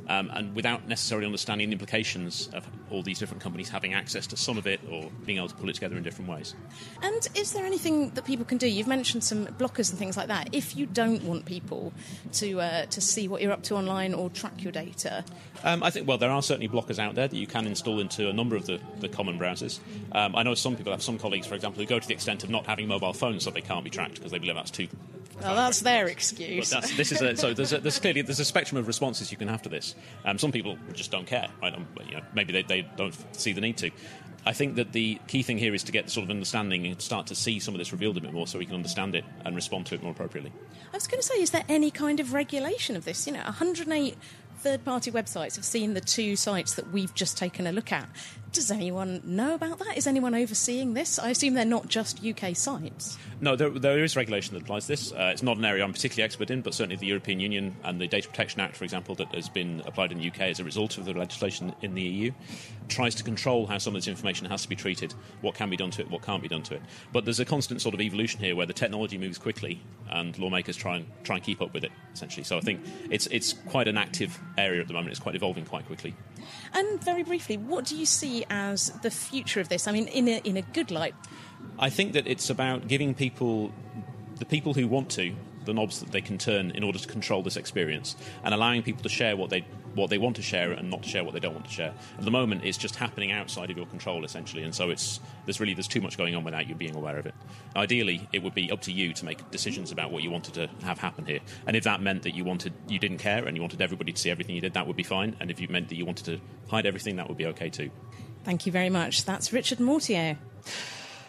Um, and without necessarily understanding the implications of all these different companies having access to some of it or being able to pull it together in different ways. And is there anything that people can do? You've mentioned some blockers and things like that. If you don't want people to uh, to see what you're up to online or track your data, Um, I think, well, there are certainly blockers out there that you can install into a number of the, the common browsers. Um, I know some people have some colleagues, for example, who go to the extent of not having mobile phones so they can't be tracked because they believe that's too. Well, that's their excuse. that's, this is a, so there's, a, there's clearly there's a spectrum of responses you can have to this. Um, some people just don't care, right? Um, you know, maybe they, they don't see the need to. I think that the key thing here is to get sort of understanding and start to see some of this revealed a bit more so we can understand it and respond to it more appropriately. I was going to say, is there any kind of regulation of this? You know, 108 third party websites have seen the two sites that we've just taken a look at. Does anyone know about that? Is anyone overseeing this? I assume they're not just UK sites. No, there, there is regulation that applies this. Uh, it's not an area I'm particularly expert in, but certainly the European Union and the Data Protection Act, for example, that has been applied in the UK as a result of the legislation in the EU, tries to control how some of this information has to be treated, what can be done to it, what can't be done to it. But there's a constant sort of evolution here where the technology moves quickly and lawmakers try and try and keep up with it, essentially. So I think it's it's quite an active area at the moment. It's quite evolving quite quickly. And very briefly, what do you see as the future of this? I mean, in a, in a good light. I think that it's about giving people, the people who want to, the knobs that they can turn in order to control this experience, and allowing people to share what they what they want to share and not to share what they don't want to share. At the moment, it's just happening outside of your control essentially, and so it's there's really there's too much going on without you being aware of it. Ideally, it would be up to you to make decisions about what you wanted to have happen here, and if that meant that you wanted you didn't care and you wanted everybody to see everything you did, that would be fine. And if you meant that you wanted to hide everything, that would be okay too. Thank you very much. That's Richard Mortier.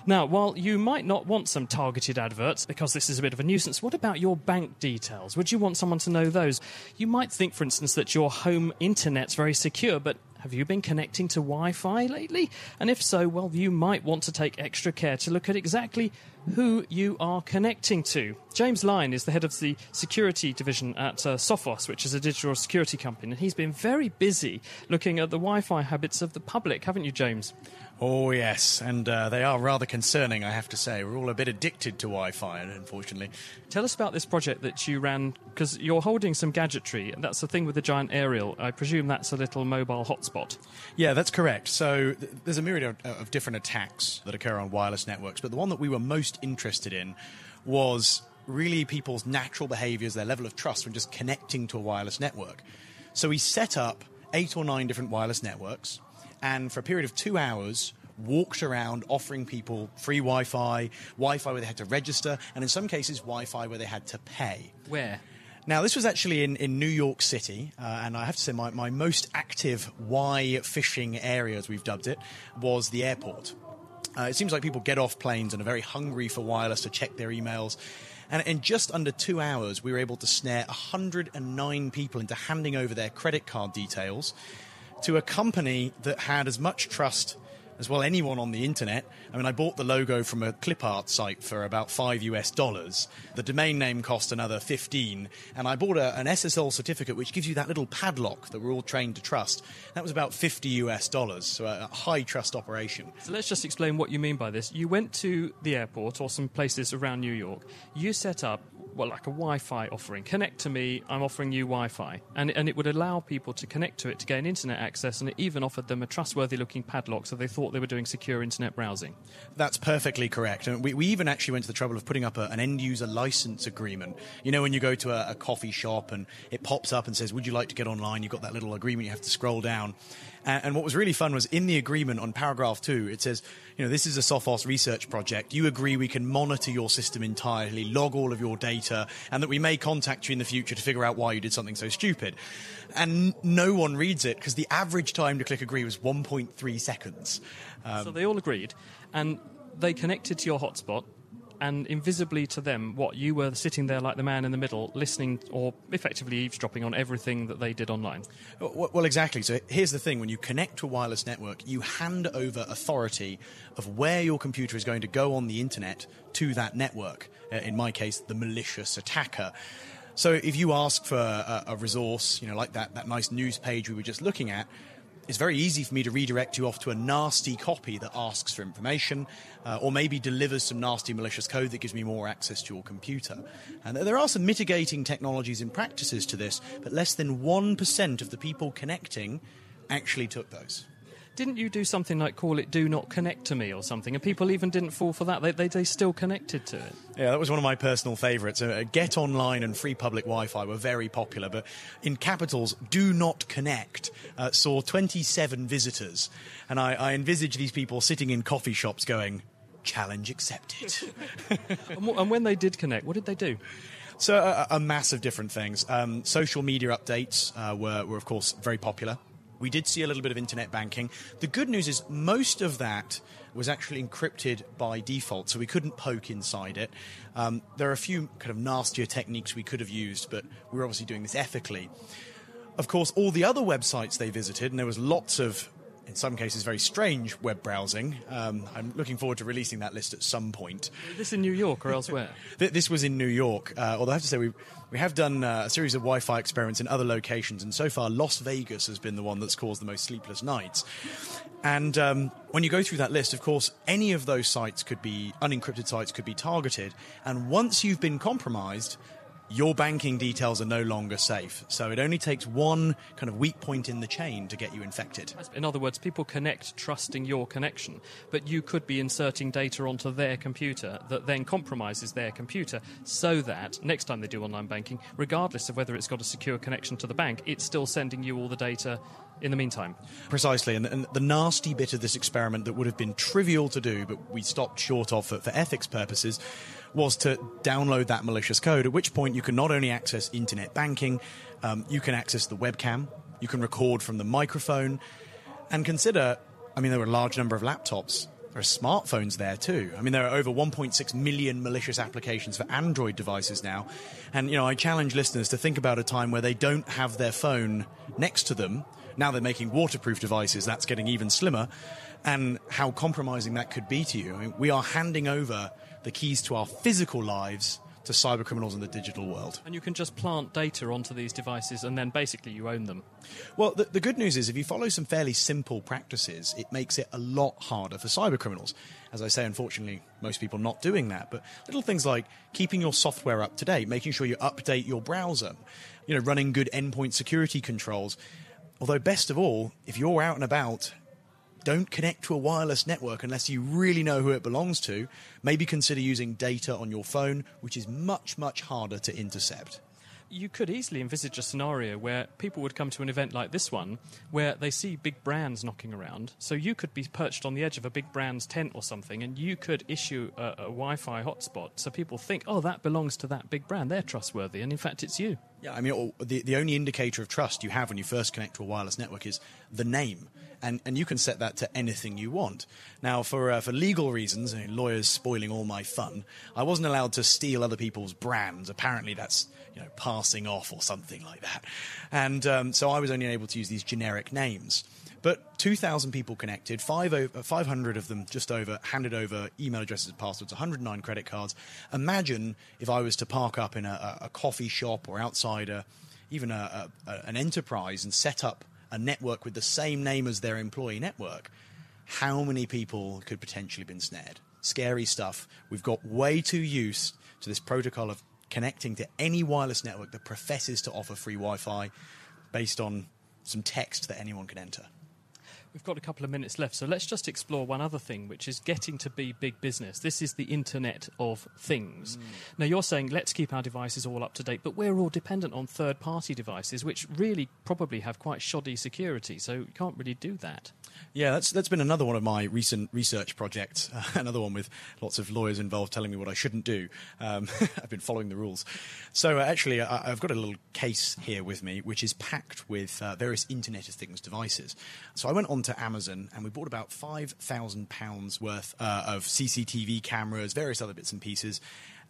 Now, while you might not want some targeted adverts because this is a bit of a nuisance, what about your bank details? Would you want someone to know those? You might think, for instance, that your home internet's very secure, but have you been connecting to Wi Fi lately? And if so, well, you might want to take extra care to look at exactly who you are connecting to. James Lyne is the head of the security division at uh, Sophos, which is a digital security company, and he's been very busy looking at the Wi Fi habits of the public, haven't you, James? Oh, yes, and uh, they are rather concerning, I have to say. We're all a bit addicted to Wi Fi, unfortunately. Tell us about this project that you ran, because you're holding some gadgetry, and that's the thing with the giant aerial. I presume that's a little mobile hotspot. Yeah, that's correct. So th- there's a myriad of, of different attacks that occur on wireless networks, but the one that we were most interested in was really people's natural behaviors, their level of trust when just connecting to a wireless network. So we set up eight or nine different wireless networks and for a period of two hours, walked around offering people free Wi Fi, Wi Fi where they had to register, and in some cases, Wi Fi where they had to pay. Where? Now, this was actually in, in New York City, uh, and I have to say, my, my most active Wi-phishing area, as we've dubbed it, was the airport. Uh, it seems like people get off planes and are very hungry for wireless to check their emails. And in just under two hours, we were able to snare 109 people into handing over their credit card details to a company that had as much trust as well anyone on the internet. I mean, I bought the logo from a clip art site for about five US dollars. The domain name cost another 15. And I bought a, an SSL certificate which gives you that little padlock that we're all trained to trust. That was about 50 US dollars. So a, a high trust operation. So let's just explain what you mean by this. You went to the airport or some places around New York. You set up well, like a Wi-Fi offering. Connect to me. I'm offering you Wi-Fi, and and it would allow people to connect to it to gain internet access, and it even offered them a trustworthy-looking padlock, so they thought they were doing secure internet browsing. That's perfectly correct. And we, we even actually went to the trouble of putting up a, an end-user license agreement. You know, when you go to a, a coffee shop and it pops up and says, "Would you like to get online?" You've got that little agreement. You have to scroll down. And what was really fun was in the agreement on paragraph two, it says, you know, this is a Sophos research project. You agree we can monitor your system entirely, log all of your data, and that we may contact you in the future to figure out why you did something so stupid. And no one reads it because the average time to click agree was 1.3 seconds. Um, so they all agreed, and they connected to your hotspot and invisibly to them, what you were sitting there like the man in the middle, listening or effectively eavesdropping on everything that they did online. Well, exactly. So here's the thing: when you connect to a wireless network, you hand over authority of where your computer is going to go on the internet to that network. Uh, in my case, the malicious attacker. So if you ask for a, a resource, you know, like that, that nice news page we were just looking at, it's very easy for me to redirect you off to a nasty copy that asks for information uh, or maybe delivers some nasty malicious code that gives me more access to your computer. And there are some mitigating technologies and practices to this, but less than 1% of the people connecting actually took those didn't you do something like call it "Do Not Connect to Me" or something? And people even didn't fall for that. They they, they still connected to it. Yeah, that was one of my personal favourites. Uh, Get Online and free public Wi-Fi were very popular, but in capitals, "Do Not Connect" uh, saw 27 visitors, and I, I envisage these people sitting in coffee shops going, "Challenge accepted." <laughs> and when they did connect, what did they do? So a, a mass of different things. Um, social media updates uh, were, were, of course, very popular. We did see a little bit of internet banking. The good news is most of that was actually encrypted by default, so we couldn't poke inside it. Um, there are a few kind of nastier techniques we could have used, but we were obviously doing this ethically. Of course, all the other websites they visited, and there was lots of in some cases, very strange web browsing. Um, I'm looking forward to releasing that list at some point. this in New York or elsewhere? <laughs> this was in New York, uh, although I have to say we we have done uh, a series of Wi-Fi experiments in other locations, and so far Las Vegas has been the one that's caused the most sleepless nights. And um, when you go through that list, of course, any of those sites could be unencrypted sites could be targeted, and once you've been compromised, your banking details are no longer safe. So it only takes one kind of weak point in the chain to get you infected. In other words, people connect trusting your connection, but you could be inserting data onto their computer that then compromises their computer so that next time they do online banking, regardless of whether it's got a secure connection to the bank, it's still sending you all the data in the meantime. Precisely, and, and, the nasty bit of this experiment that would have been trivial to do, but we stopped short of for, for ethics purposes, was to download that malicious code, at which point you can not only access internet banking, um, you can access the webcam, you can record from the microphone, and consider I mean, there were a large number of laptops. There are smartphones there too. I mean, there are over 1.6 million malicious applications for Android devices now. And, you know, I challenge listeners to think about a time where they don't have their phone next to them. Now they're making waterproof devices, that's getting even slimmer. And how compromising that could be to you. I mean, we are handing over the keys to our physical lives to cyber criminals in the digital world. And you can just plant data onto these devices and then basically you own them. Well, the, the, good news is if you follow some fairly simple practices, it makes it a lot harder for cyber criminals. As I say, unfortunately, most people not doing that. But little things like keeping your software up to date, making sure you update your browser, you know, running good endpoint security controls. Although, best of all, if you're out and about don't connect to a wireless network unless you really know who it belongs to. Maybe consider using data on your phone, which is much, much harder to intercept you could easily envisage a scenario where people would come to an event like this one where they see big brands knocking around. So you could be perched on the edge of a big brand's tent or something, and you could issue a, a Wi Fi hotspot so people think, oh, that belongs to that big brand. They're trustworthy. And in fact, it's you. Yeah, I mean, the, the only indicator of trust you have when you first connect to a wireless network is the name and, and you can set that to anything you want. Now, for, uh, for legal reasons, I mean, lawyers spoiling all my fun, I wasn't allowed to steal other people's brands. Apparently, that's you know passing off or something like that. And um, so I was only able to use these generic names. But 2,000 people connected, five over, 500 of them just over, handed over email addresses passwords, 109 credit cards. Imagine if I was to park up in a, a coffee shop or outside a, even a, a, an enterprise and set up a network with the same name as their employee network, how many people could potentially have been snared? Scary stuff. We've got way too used to this protocol of connecting to any wireless network that professes to offer free Wi Fi based on some text that anyone can enter. We've got a couple of minutes left, so let's just explore one other thing, which is getting to be big business. This is the Internet of Things. Mm. Now, you're saying let's keep our devices all up to date, but we're all dependent on third party devices, which really probably have quite shoddy security, so you can't really do that. Yeah, that's that's been another one of my recent research projects. Uh, <laughs> another one with lots of lawyers involved telling me what I shouldn't do. Um, <laughs> I've been following the rules. So uh, actually, I, have got a little case here with me, which is packed with uh, various Internet of Things devices. So I went on to Amazon and we bought about five thousand pounds worth uh, of CCTV cameras, various other bits and pieces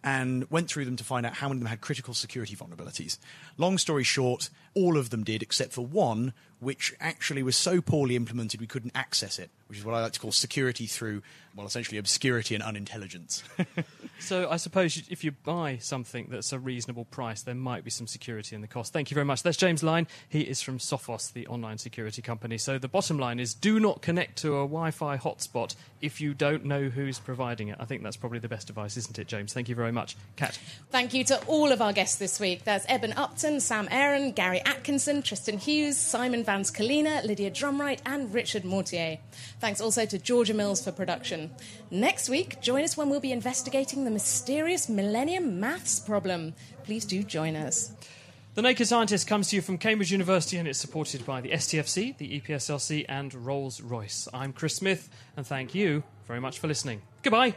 and went through them to find out how many of them had critical security vulnerabilities. Long story short, all of them did, except for one, which actually was so poorly implemented we couldn't access it, which is what I like to call security through, well, essentially obscurity and unintelligence. <laughs> so I suppose if you buy something that's a reasonable price, there might be some security in the cost. Thank you very much. That's James Lyne. He is from Sophos, the online security company. So the bottom line is do not connect to a Wi Fi hotspot if you don't know who's providing it. I think that's probably the best advice, isn't it, James? Thank you very much. Kat. Thank you to all of our guests this week. There's Eben Upton, Sam Aaron, Gary Atkinson, Tristan Hughes, Simon Vance Kalina, Lydia Drumright, and Richard Mortier. Thanks also to Georgia Mills for production. Next week, join us when we'll be investigating the mysterious Millennium Maths problem. Please do join us. The Naked Scientist comes to you from Cambridge University and it's supported by the STFC, the EPSRC, and Rolls Royce. I'm Chris Smith, and thank you very much for listening. Goodbye.